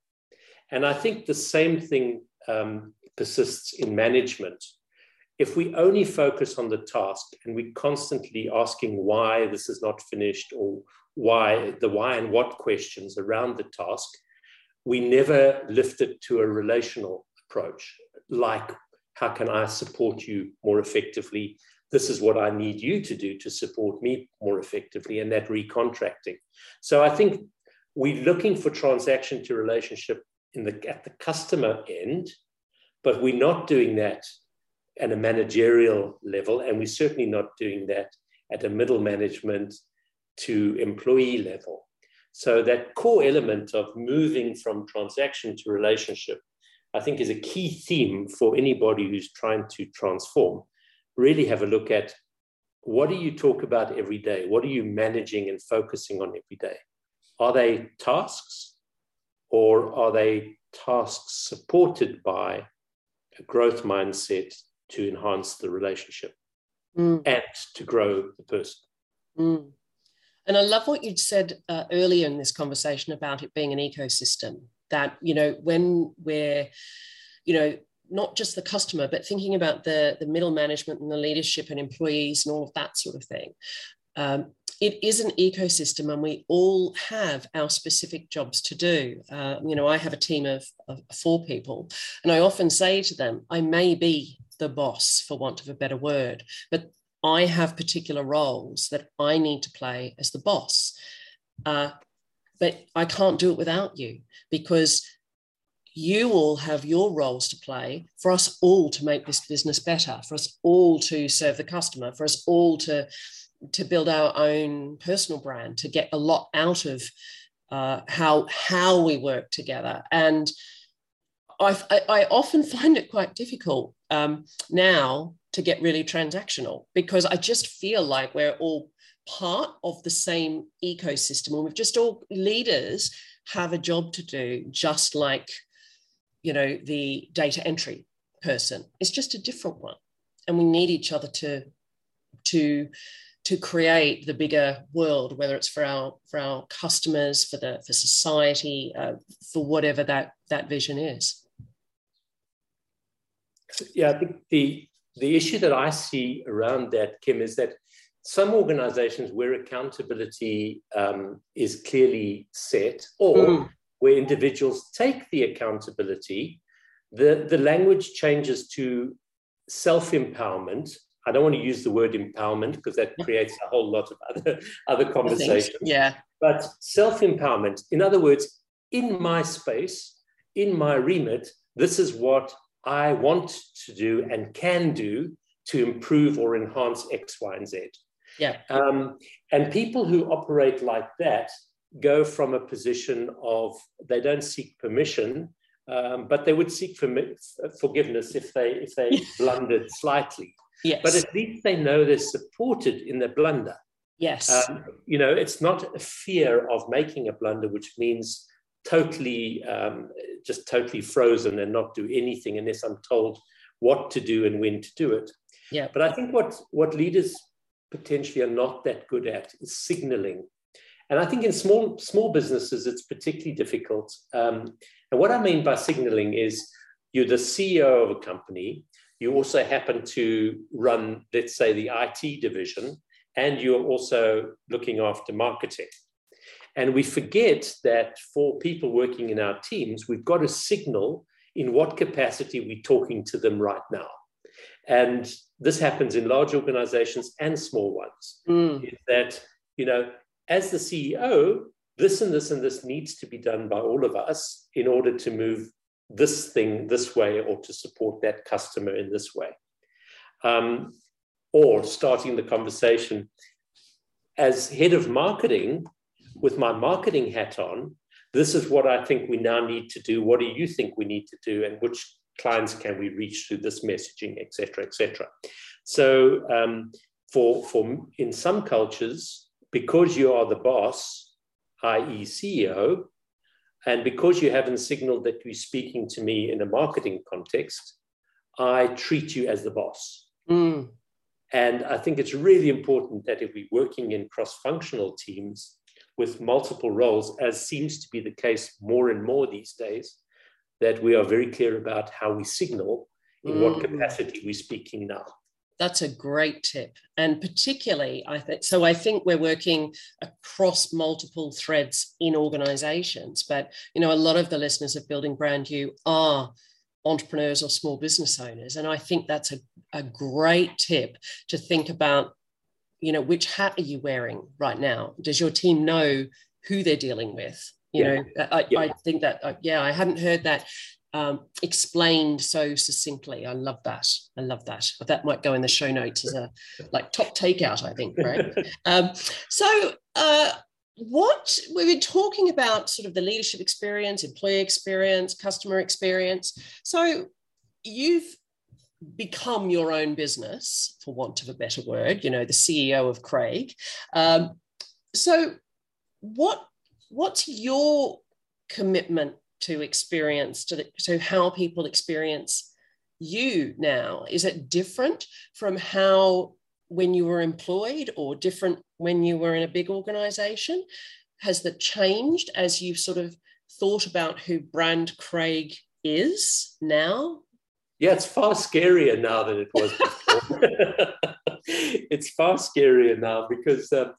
And I think the same thing um, persists in management. If we only focus on the task and we constantly asking why this is not finished or why the why and what questions around the task, we never lift it to a relational approach, like how can I support you more effectively? This is what I need you to do to support me more effectively, and that recontracting. So I think we're looking for transaction to relationship in the at the customer end, but we're not doing that at a managerial level, and we're certainly not doing that at a middle management to employee level. So that core element of moving from transaction to relationship, I think is a key theme for anybody who's trying to transform. Really have a look at what do you talk about every day? What are you managing and focusing on every day? Are they tasks or are they tasks supported by a growth mindset to enhance the relationship mm. and to grow the person? Mm. And I love what you'd said uh, earlier in this conversation about it being an ecosystem. That you know when we're, you know, not just the customer, but thinking about the the middle management and the leadership and employees and all of that sort of thing. Um, it is an ecosystem, and we all have our specific jobs to do. Uh, you know, I have a team of, of four people, and I often say to them, I may be the boss, for want of a better word, but I have particular roles that I need to play as the boss. Uh, but I can't do it without you because you all have your roles to play for us all to make this business better, for us all to serve the customer, for us all to, to build our own personal brand, to get a lot out of uh, how, how we work together. And I, I, often find it quite difficult um, now to get really transactional because I just feel like we're all part of the same ecosystem and we've just all leaders have a job to do just like you know the data entry person it's just a different one and we need each other to to to create the bigger world, whether it's for our for our customers, for the for society, uh, for whatever that that vision is. Yeah, I think the the issue that I see around that, Kim, is that some organizations where accountability um, is clearly set, or mm. where individuals take the accountability, the, the language changes to self empowerment I don't want to use the word empowerment because that creates a whole lot of other, other conversations. Yeah. But self empowerment, in other words, in my space, in my remit, this is what I want to do and can do to improve or enhance X, Y, and Z. Yeah. Um, and people who operate like that go from a position of they don't seek permission, um, but they would seek for, forgiveness if they if they blundered slightly. Yes. But at least they know they're supported in their blunder. Yes. Um, you know, it's not a fear of making a blunder, which means totally, um, just totally frozen and not do anything unless I'm told what to do and when to do it. Yeah. But I think what, what leaders potentially are not that good at is signaling. And I think in small, small businesses, it's particularly difficult. Um, and what I mean by signaling is you're the CEO of a company you also happen to run, let's say, the IT division, and you're also looking after marketing. And we forget that for people working in our teams, we've got to signal in what capacity we're talking to them right now. And this happens in large organizations and small ones. Mm. Is that, you know, as the CEO, this and this and this needs to be done by all of us in order to move this thing this way or to support that customer in this way. Um, or starting the conversation as head of marketing with my marketing hat on, this is what I think we now need to do. What do you think we need to do? And which clients can we reach through this messaging, et cetera, et cetera. So um, for, for in some cultures, because you are the boss, i.e. CEO, and because you haven't signaled that you're speaking to me in a marketing context, I treat you as the boss. Mm. And I think it's really important that if we're working in cross functional teams with multiple roles, as seems to be the case more and more these days, that we are very clear about how we signal in mm. what capacity we're speaking now. That's a great tip. And particularly, I think so. I think we're working across multiple threads in organizations, but you know, a lot of the listeners of Building Brand You are entrepreneurs or small business owners. And I think that's a, a great tip to think about, you know, which hat are you wearing right now? Does your team know who they're dealing with? You yeah. know, I, yeah. I think that, uh, yeah, I hadn't heard that um, explained so succinctly. I love that. I love that. That might go in the show notes as a like top takeout, I think, right? um, so, uh, what we've been talking about sort of the leadership experience, employee experience, customer experience. So, you've become your own business, for want of a better word, you know, the CEO of Craig. Um, so, what what's your commitment to experience to, the, to how people experience you now? Is it different from how when you were employed or different when you were in a big organization? Has that changed as you sort of thought about who brand craig is now yeah it's far scarier now than it was before it's far scarier now because uh,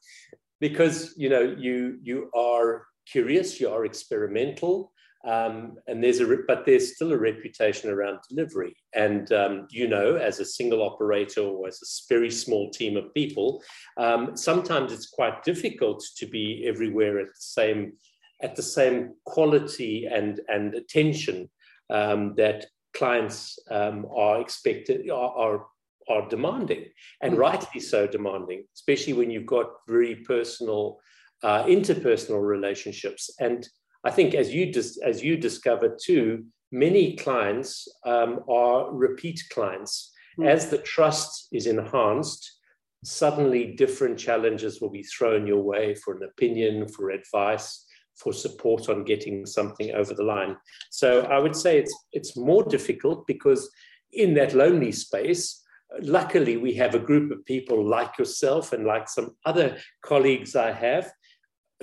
because you know you you are curious you are experimental um, and there's a, but there's still a reputation around delivery. And um, you know, as a single operator or as a very small team of people, um, sometimes it's quite difficult to be everywhere at the same at the same quality and and attention um, that clients um, are expected are, are are demanding, and mm-hmm. rightly so demanding, especially when you've got very personal, uh, interpersonal relationships. And I think as you dis- as you discovered too, many clients um, are repeat clients. Mm. As the trust is enhanced, suddenly different challenges will be thrown your way for an opinion, for advice, for support on getting something over the line. So I would say it's it's more difficult because in that lonely space, luckily, we have a group of people like yourself and like some other colleagues I have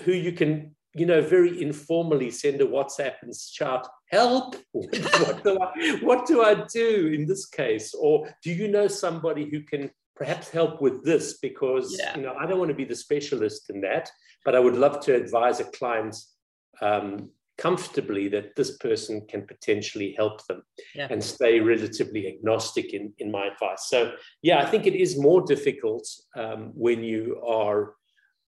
who you can, you know, very informally send a WhatsApp and shout, help, what, do I, what do I do in this case? Or do you know somebody who can perhaps help with this? Because, yeah. you know, I don't want to be the specialist in that, but I would love to advise a client um, comfortably that this person can potentially help them yeah. and stay relatively agnostic in, in my advice. So, yeah, I think it is more difficult um, when you are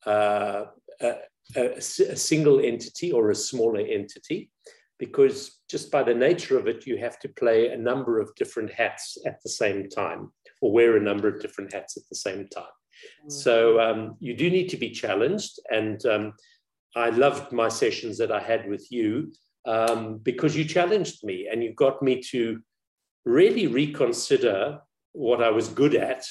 uh, a, a, a, single entity or a smaller entity, because just by the nature of it, you have to play a number of different hats at the same time or wear a number of different hats at the same time. Mm-hmm. So, um, you do need to be challenged and um, I loved my sessions that I had with you um, because you challenged me and you got me to really reconsider what I was good at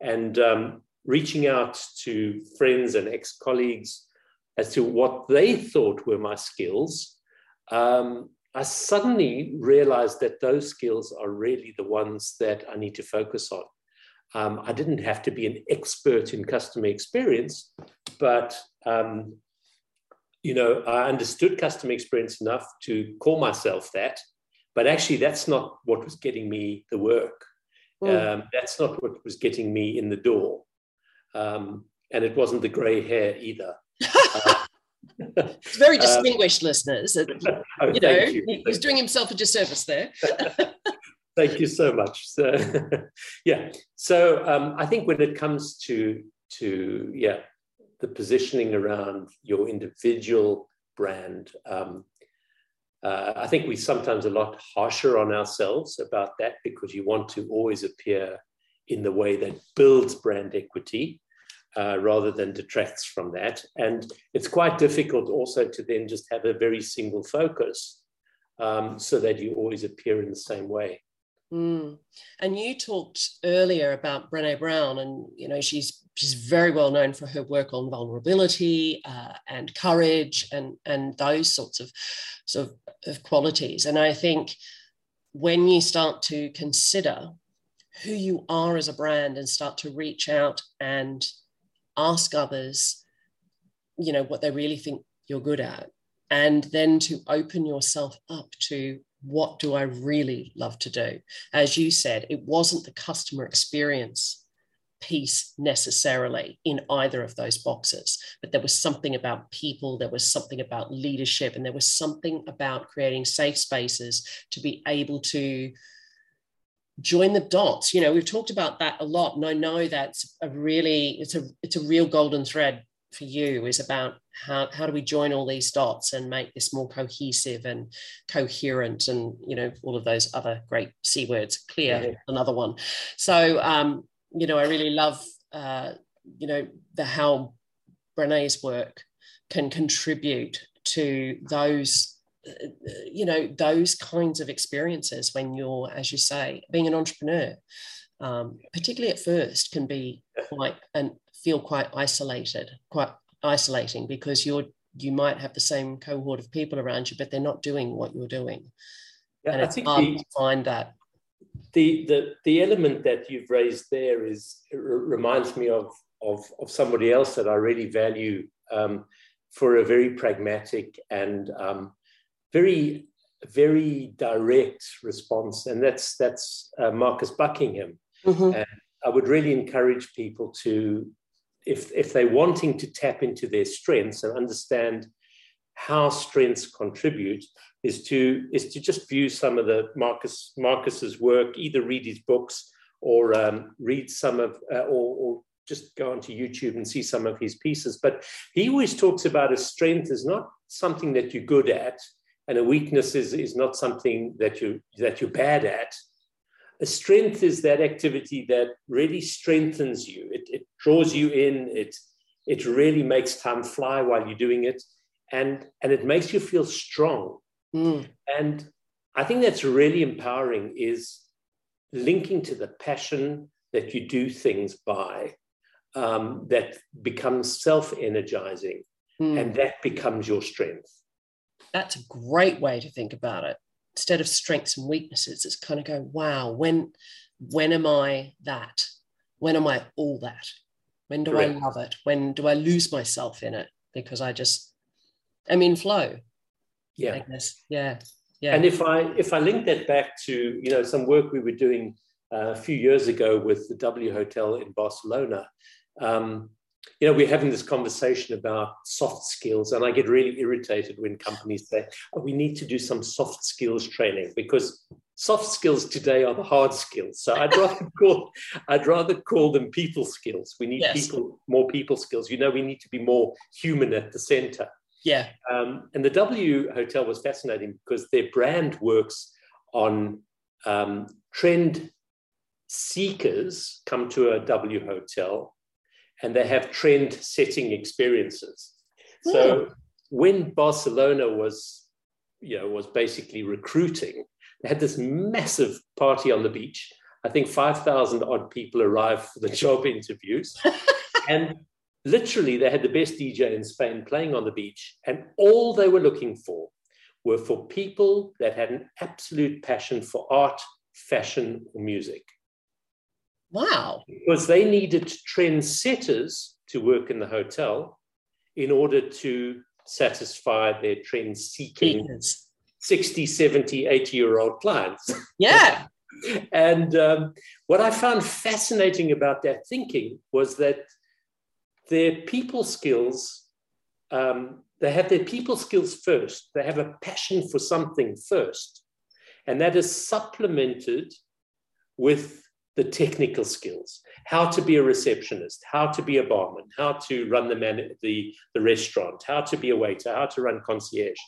and um, reaching out to friends and ex colleagues as to what they thought were my skills. Um, I suddenly realized that those skills are really the ones that I need to focus on. Um, I didn't have to be an expert in customer experience, but um, you know, I understood customer experience enough to call myself that, but actually, that's not what was getting me the work. Mm. Um, that's not what was getting me in the door. Um, and it wasn't the grey hair either. Uh, it's very distinguished, um, listeners. Oh, you know, you. he's doing himself a disservice there. thank you so much. So, yeah. So um, I think when it comes to to yeah the positioning around your individual brand. Um, uh, I think we sometimes a lot harsher on ourselves about that because you want to always appear in the way that builds brand equity uh, rather than detracts from that. And it's quite difficult also to then just have a very single focus um, so that you always appear in the same way. Mm. And you talked earlier about Brene Brown, and you know she's she's very well known for her work on vulnerability uh, and courage and and those sorts of sort of, of qualities. And I think when you start to consider who you are as a brand and start to reach out and ask others, you know, what they really think you're good at, and then to open yourself up to what do I really love to do? As you said, it wasn't the customer experience piece necessarily in either of those boxes, but there was something about people, there was something about leadership, and there was something about creating safe spaces to be able to join the dots you know we've talked about that a lot and i know that's a really it's a it's a real golden thread for you is about how, how do we join all these dots and make this more cohesive and coherent and you know all of those other great c words clear yeah. another one so um, you know i really love uh, you know the how brene's work can contribute to those you know those kinds of experiences when you're as you say being an entrepreneur um, particularly at first can be quite and feel quite isolated quite isolating because you're you might have the same cohort of people around you, but they're not doing what you're doing. Yeah, and it's hard the, to find that. The, the the element that you've raised there is reminds me of, of of somebody else that I really value um, for a very pragmatic and um, very very direct response, and that's that's uh, Marcus Buckingham. Mm-hmm. And I would really encourage people to if, if they're wanting to tap into their strengths and understand how strengths contribute, is to is to just view some of the Marcus Marcus's work, either read his books or um, read some of uh, or, or just go onto YouTube and see some of his pieces. But he always talks about a strength is not something that you're good at, and a weakness is, is not something that you that you're bad at a strength is that activity that really strengthens you. It, it draws you in. It, it really makes time fly while you're doing it. And, and it makes you feel strong. Mm. And I think that's really empowering is linking to the passion that you do things by um, that becomes self-energizing mm. and that becomes your strength. That's a great way to think about it instead of strengths and weaknesses, it's kind of go, wow, when when am I that? When am I all that? When do. I love it? When do I lose myself in it because I just am in flow? Yeah. I guess. Yeah. Yeah. And if I if I link that back to you know some work we were doing uh, a few years ago with the W Hotel in Barcelona, um, you know, we're having this conversation about soft skills, and I get really irritated when companies say, oh, we need to do some soft skills training because soft skills today are the hard skills. So I'd rather call I'd rather call them people skills. We need yes. people, more people skills. You know, we need to be more human at the center. Yeah. Um, and the W Hotel was fascinating because their brand works on um, trend seekers come to a W Hotel and they have trend setting experiences. Hmm. So when Barcelona was, you know, was basically recruiting, they had this massive party on the beach. I think 5,000 odd people arrived for the job interviews. and literally, they had the best DJ in Spain playing on the beach. And all they were looking for were for people that had an absolute passion for art, fashion, or music. Wow. Because they needed trendsetters to work in the hotel in order to satisfy their trend seeking 60, 70, 80 year old clients. Yeah. and um, what I found fascinating about that thinking was that their people skills, um, they have their people skills first. They have a passion for something first. And that is supplemented with the technical skills, how to be a receptionist, how to be a barman, how to run the, man, the, the restaurant, how to be a waiter, how to run concierge.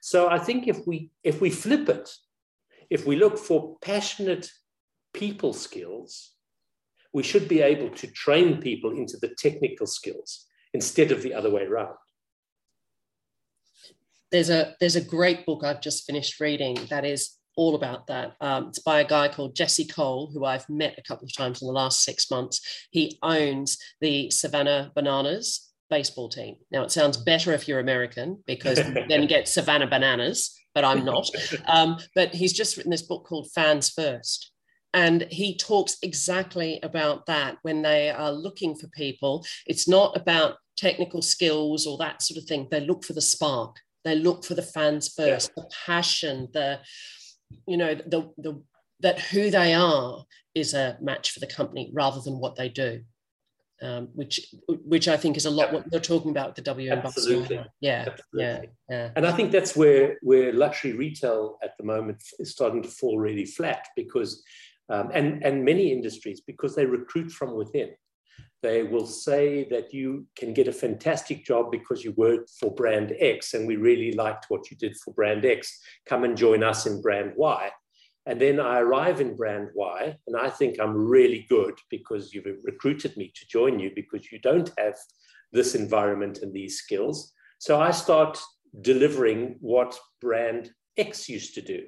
So I think if we if we flip it, if we look for passionate people skills, we should be able to train people into the technical skills instead of the other way around. There's a there's a great book I've just finished reading that is all about that. Um, it's by a guy called Jesse Cole, who I've met a couple of times in the last six months. He owns the Savannah Bananas baseball team. Now, it sounds better if you're American because then you get Savannah Bananas, but I'm not. Um, but he's just written this book called Fans First. And he talks exactly about that when they are looking for people. It's not about technical skills or that sort of thing. They look for the spark. They look for the fans first, yeah. the passion, the you know the the that who they are is a match for the company rather than what they do um, which which I think is a lot what you're talking about with the WM Absolutely. Yeah, Absolutely. yeah, yeah. And I think that's where where luxury retail at the moment is starting to fall really flat because um, and and many industries because they recruit from within. They will say that you can get a fantastic job because you worked for brand X and we really liked what you did for brand X. Come and join us in brand Y. And then I arrive in brand Y and I think I'm really good because you've recruited me to join you because you don't have this environment and these skills. So I start delivering what brand X used to do.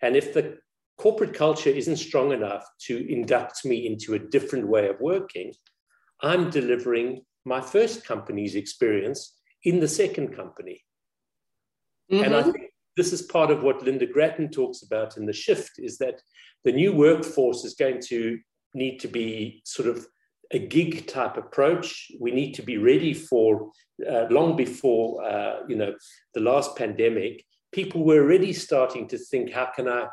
And if the corporate culture isn't strong enough to induct me into a different way of working, I'm delivering my first company's experience in the second company. Mm-hmm. And I mm-hmm. think this is part of what Lynda Gratton talks about in the shift is that the new workforce is going to need to be sort of a gig type approach. We need to be ready for uh, long before uh, you know the last pandemic. People were already starting to think, how can I,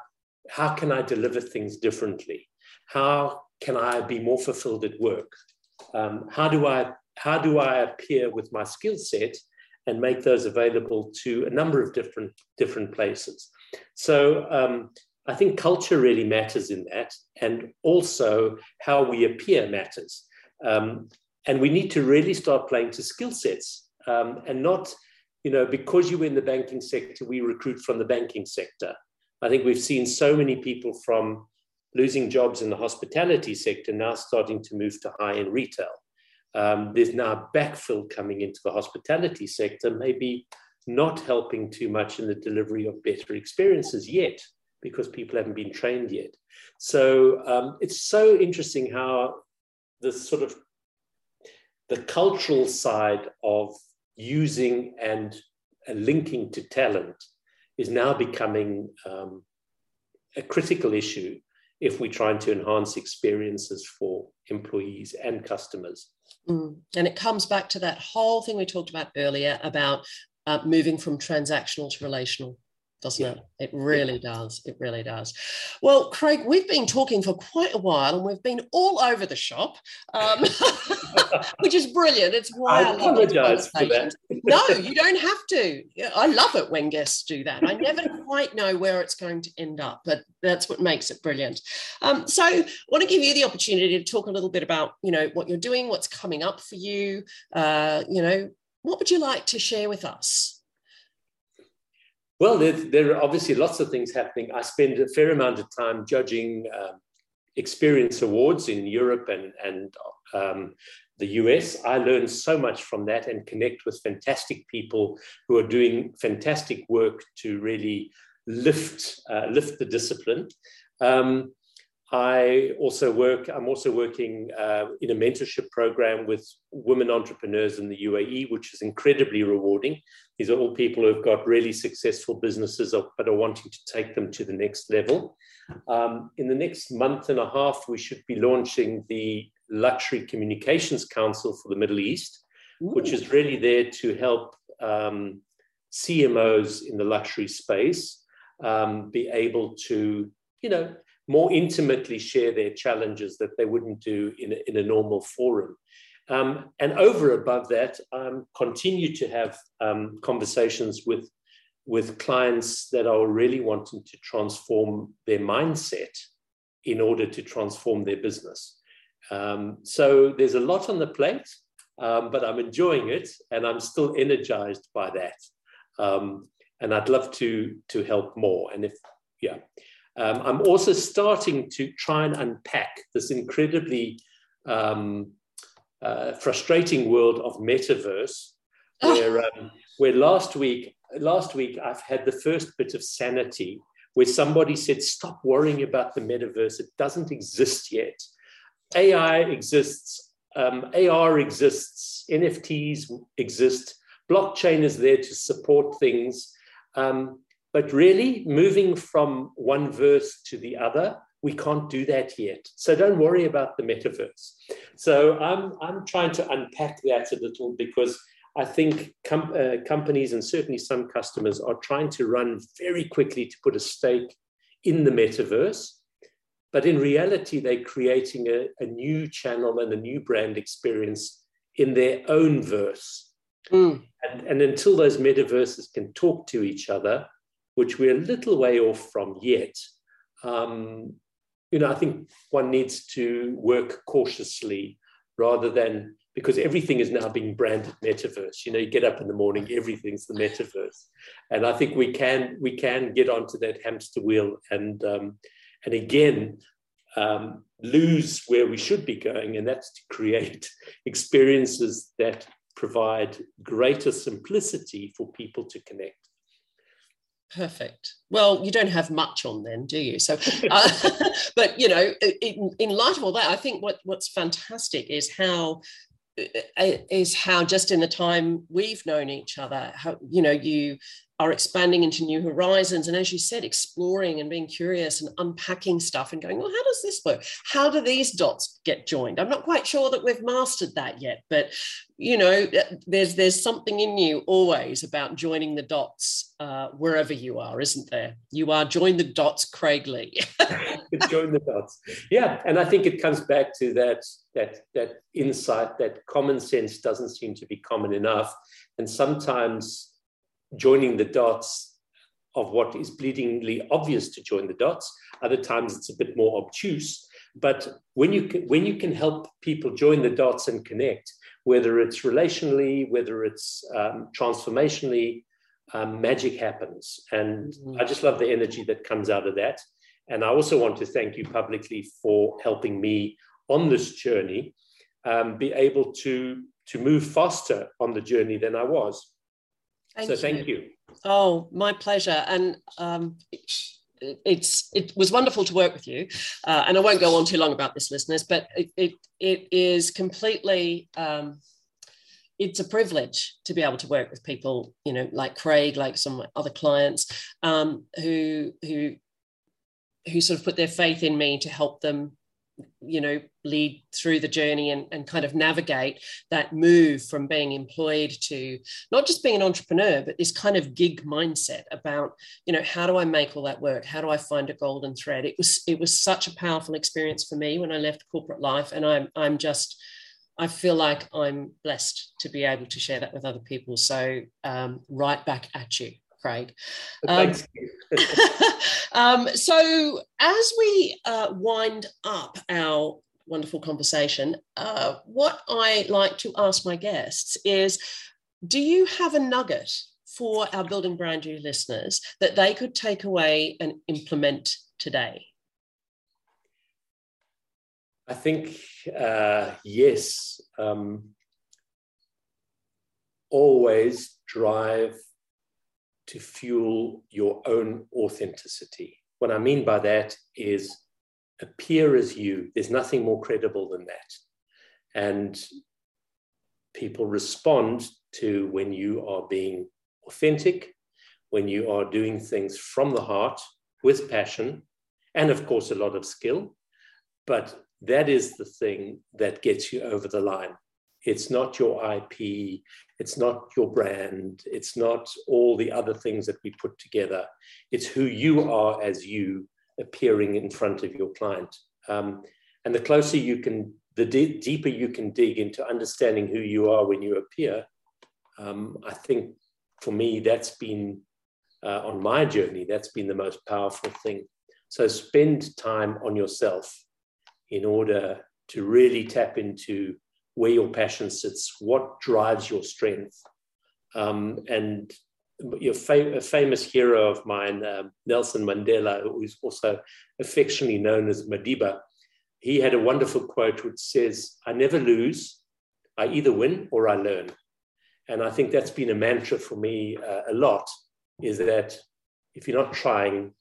how can I deliver things differently? How can I be more fulfilled at work? Um, how do I how do I appear with my skill set and make those available to a number of different different places. So um, I think culture really matters in that, and also how we appear matters. Um, and we need to really start playing to skill sets um, and not, you know, because you were in the banking sector, we recruit from the banking sector. I think we've seen so many people from losing jobs in the hospitality sector now starting to move to high end retail. Um, there's now backfill coming into the hospitality sector, maybe not helping too much in the delivery of better experiences yet, because people haven't been trained yet. So um, it's so interesting how the sort of the cultural side of using and linking to talent is now becoming um, a critical issue if we're trying to enhance experiences for employees and customers. Mm. And it comes back to that whole thing we talked about earlier about uh, moving from transactional to relational doesn't yeah. it? It really yeah. does. It really does. Well, Craig, we've been talking for quite a while and we've been all over the shop, um, which is brilliant. It's why I, I apologize for that. no, you don't have to. I love it when guests do that. I never quite know where it's going to end up, but that's what makes it brilliant. Um, so I want to give you the opportunity to talk a little bit about, you know, what you're doing, what's coming up for you. Uh, you know, what would you like to share with us? Well, there, there, are obviously lots of things happening. I spend a fair amount of time judging um, experience awards in Europe and, and um, the US. I learn so much from that and connect with fantastic people who are doing fantastic work to really lift, uh, lift the discipline. Um, I also work, I'm also working uh, in a mentorship program with women entrepreneurs in the UAE, which is incredibly rewarding. These are all people who have got really successful businesses, but are wanting to take them to the next level. Um, in the next month and a half, we should be launching the Luxury Communications Council for the Middle East, Ooh. which is really there to help um, CMOs in the luxury space um, be able to, you know, more intimately share their challenges that they wouldn't do in a, in a normal forum. Um, and over above that, I um, continue to have um, conversations with, with clients that are really wanting to transform their mindset in order to transform their business. Um, so there's a lot on the plate, um, but I'm enjoying it and I'm still energized by that. Um, and I'd love to, to help more. And if, yeah. I'm also starting to try and unpack this incredibly um, uh, frustrating world of metaverse, oh. where um, where last week last week I've had the first bit of sanity where somebody said, "Stop worrying about the metaverse; it doesn't exist yet. AI exists, um, AR exists, NFTs exist, blockchain is there to support things." Um, but really, moving from one verse to the other we can't do that yet. So don't worry about the metaverse. So I'm, I'm trying to unpack that a little because I think com- uh, companies and certainly some customers are trying to run very quickly to put a stake in the metaverse. But in reality, they're creating a, a new channel and a new brand experience in their own verse. Mm. And, and until those metaverses can talk to each other, which we're a little way off from yet, um, you know, I think one needs to work cautiously rather than because everything is now being branded metaverse. You know, you get up in the morning, everything's the metaverse, and I think we can we can get onto that hamster wheel and um, and again um, lose where we should be going, and that's to create experiences that provide greater simplicity for people to connect. Perfect. Well, you don't have much on then, do you? So, uh, but you know, in, in light of all that, I think what what's fantastic is how uh, uh, is how just in the time we've known each other, how you know you are expanding into new horizons. And as you said, exploring and being curious and unpacking stuff and going, well, how does this work? How do these dots get joined? I'm not quite sure that we've mastered that yet, but you know, there's there's something in you always about joining the dots uh, wherever you are, isn't there? You are join the dots, Craig Lee. join the dots. Yeah, and I think it comes back to that that that insight that common sense doesn't seem to be common enough, and sometimes joining the dots of what is bleedingly obvious to join the dots. Other times it's a bit more obtuse. But when you can, when you can help people join the dots and connect, whether it's relationally, whether it's um, transformationally, um, magic happens. And mm-hmm. I just love the energy that comes out of that. And I also want to thank you publicly for helping me on this journey, um, be able to, to move faster on the journey than I was. Thank so you. thank you. Oh, my pleasure. And um, it's it was wonderful to work with you. Uh, and I won't go on too long about this, listeners, but it it, it is completely. Um, it's a privilege to be able to work with people, you know, like Craig, like some other clients um, who who who sort of put their faith in me to help them you know lead through the journey and, and kind of navigate that move from being employed to not just being an entrepreneur but this kind of gig mindset about you know how do i make all that work how do i find a golden thread it was it was such a powerful experience for me when i left corporate life and i'm i'm just I feel like I'm blessed to be able to share that with other people. So, um, right back at you. Craig. Um, um, so, as we uh, wind up our wonderful conversation, uh, what I like to ask my guests is do you have a nugget for our Building Brand You listeners that they could take away and implement today? I think, uh, yes. Um, always drive to fuel your own authenticity. What I mean by that is appear as you. There's nothing more credible than that. And people respond to when you are being authentic, when you are doing things from the heart with passion, and of course, a lot of skill. But that is the thing that gets you over the line. It's not your IP, it's not your brand, it's not all the other things that we put together. It's who you are as you appearing in front of your client. Um, and the closer you can, the de- deeper you can dig into understanding who you are when you appear, um, I think for me, that's been uh, on my journey, that's been the most powerful thing. So spend time on yourself in order to really tap into where your passion sits, what drives your strength. Um, and your fam- a famous hero of mine, uh, Nelson Mandela, who is also affectionately known as Madiba, he had a wonderful quote which says, I never lose, I either win or I learn. And I think that's been a mantra for me uh, a lot is that if you're not trying,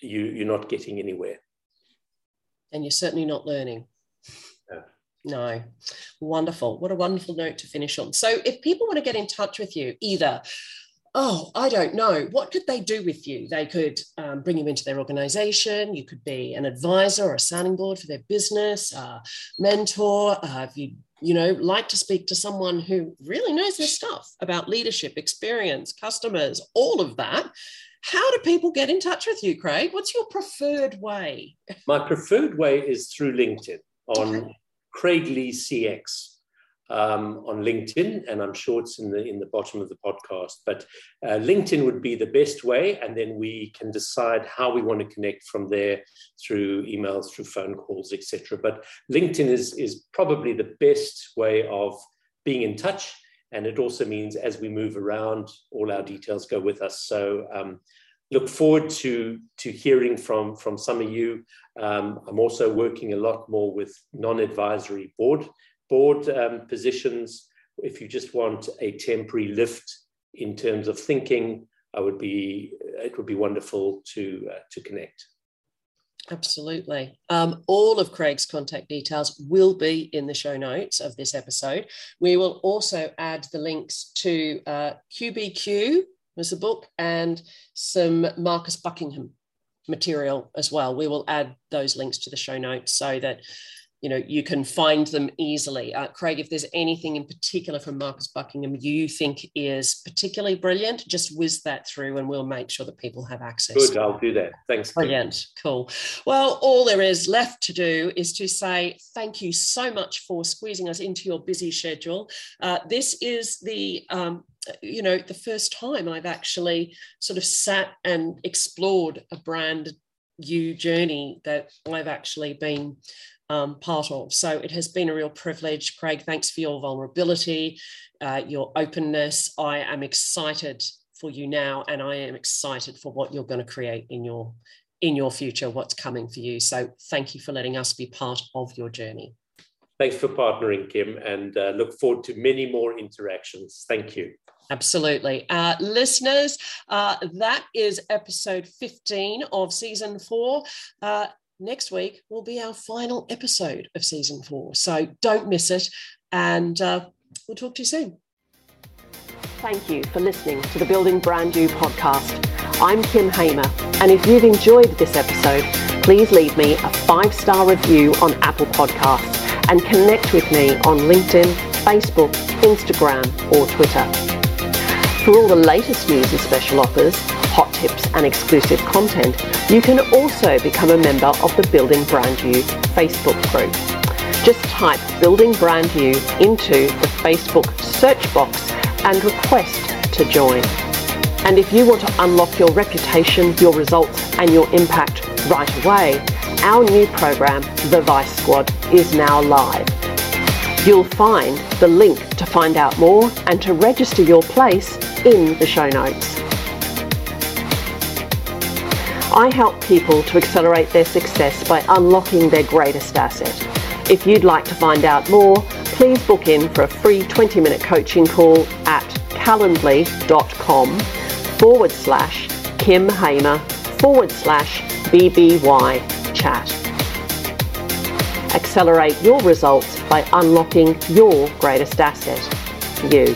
you, you're not getting anywhere. And you're certainly not learning. No, wonderful. What a wonderful note to finish on. So, if people want to get in touch with you, either, oh, I don't know, what could they do with you? They could um, bring you into their organization. You could be an advisor or a sounding board for their business, a mentor. Uh, if you you know, like to speak to someone who really knows their stuff about leadership, experience, customers, all of that. How do people get in touch with you, Craig? What's your preferred way? My preferred way is through LinkedIn on. Craig Lee CX um, on LinkedIn, and I'm sure it's in the in the bottom of the podcast. But uh, LinkedIn would be the best way, and then we can decide how we want to connect from there through emails, through phone calls, etc. But LinkedIn is is probably the best way of being in touch, and it also means as we move around, all our details go with us. So. Um, look forward to to hearing from from some of you. Um, I'm also working a lot more with non-advisory board board um, positions. If you just want a temporary lift in terms of thinking, I would be it would be wonderful to uh, to connect. Absolutely. Um, all of Craig's contact details will be in the show notes of this episode. We will also add the links to uh, QBQ was a book, and some Marcus Buckingham material as well. We will add those links to the show notes so that you know you can find them easily. Uh, Craig, if there's anything in particular from Marcus Buckingham you think is particularly brilliant, just whiz that through, and we'll make sure that people have access. Good, I'll do that. Thanks. Brilliant, cool. Well, all there is left to do is to say thank you so much for squeezing us into your busy schedule. Uh, this is the um, you know the first time I've actually sort of sat and explored a brand new journey that I've actually been um, part of. So it has been a real privilege. Craig, thanks for your vulnerability, uh, your openness. I am excited for you now, and I am excited for what you're going to create in your in your future, what's coming for you. So thank you for letting us be part of your journey. Thanks for partnering, Kim, and uh, look forward to many more interactions. Thank you. Absolutely. Uh, listeners, uh, that is episode 15 of season four. Uh, next week will be our final episode of season four. So don't miss it. And uh, we'll talk to you soon. Thank you for listening to the Building Brand You podcast. I'm Kim Hamer, and if you've enjoyed this episode, please leave me a five-star review on Apple Podcasts and connect with me on LinkedIn, Facebook, Instagram, or Twitter. For all the latest news and special offers, hot tips and exclusive content, you can also become a member of the Building Brand You Facebook group. Just type Building Brand You into the Facebook search box and request to join. And if you want to unlock your reputation, your results, and your impact right away, our new program, The Vice Squad, is now live. You'll find the link to find out more and to register your place in the show notes. I help people to accelerate their success by unlocking their greatest asset. If you'd like to find out more, please book in for a free 20 minute coaching call at calendly.com forward slash Kim Hamer forward slash BBY chat. Accelerate your results by unlocking your greatest asset, you.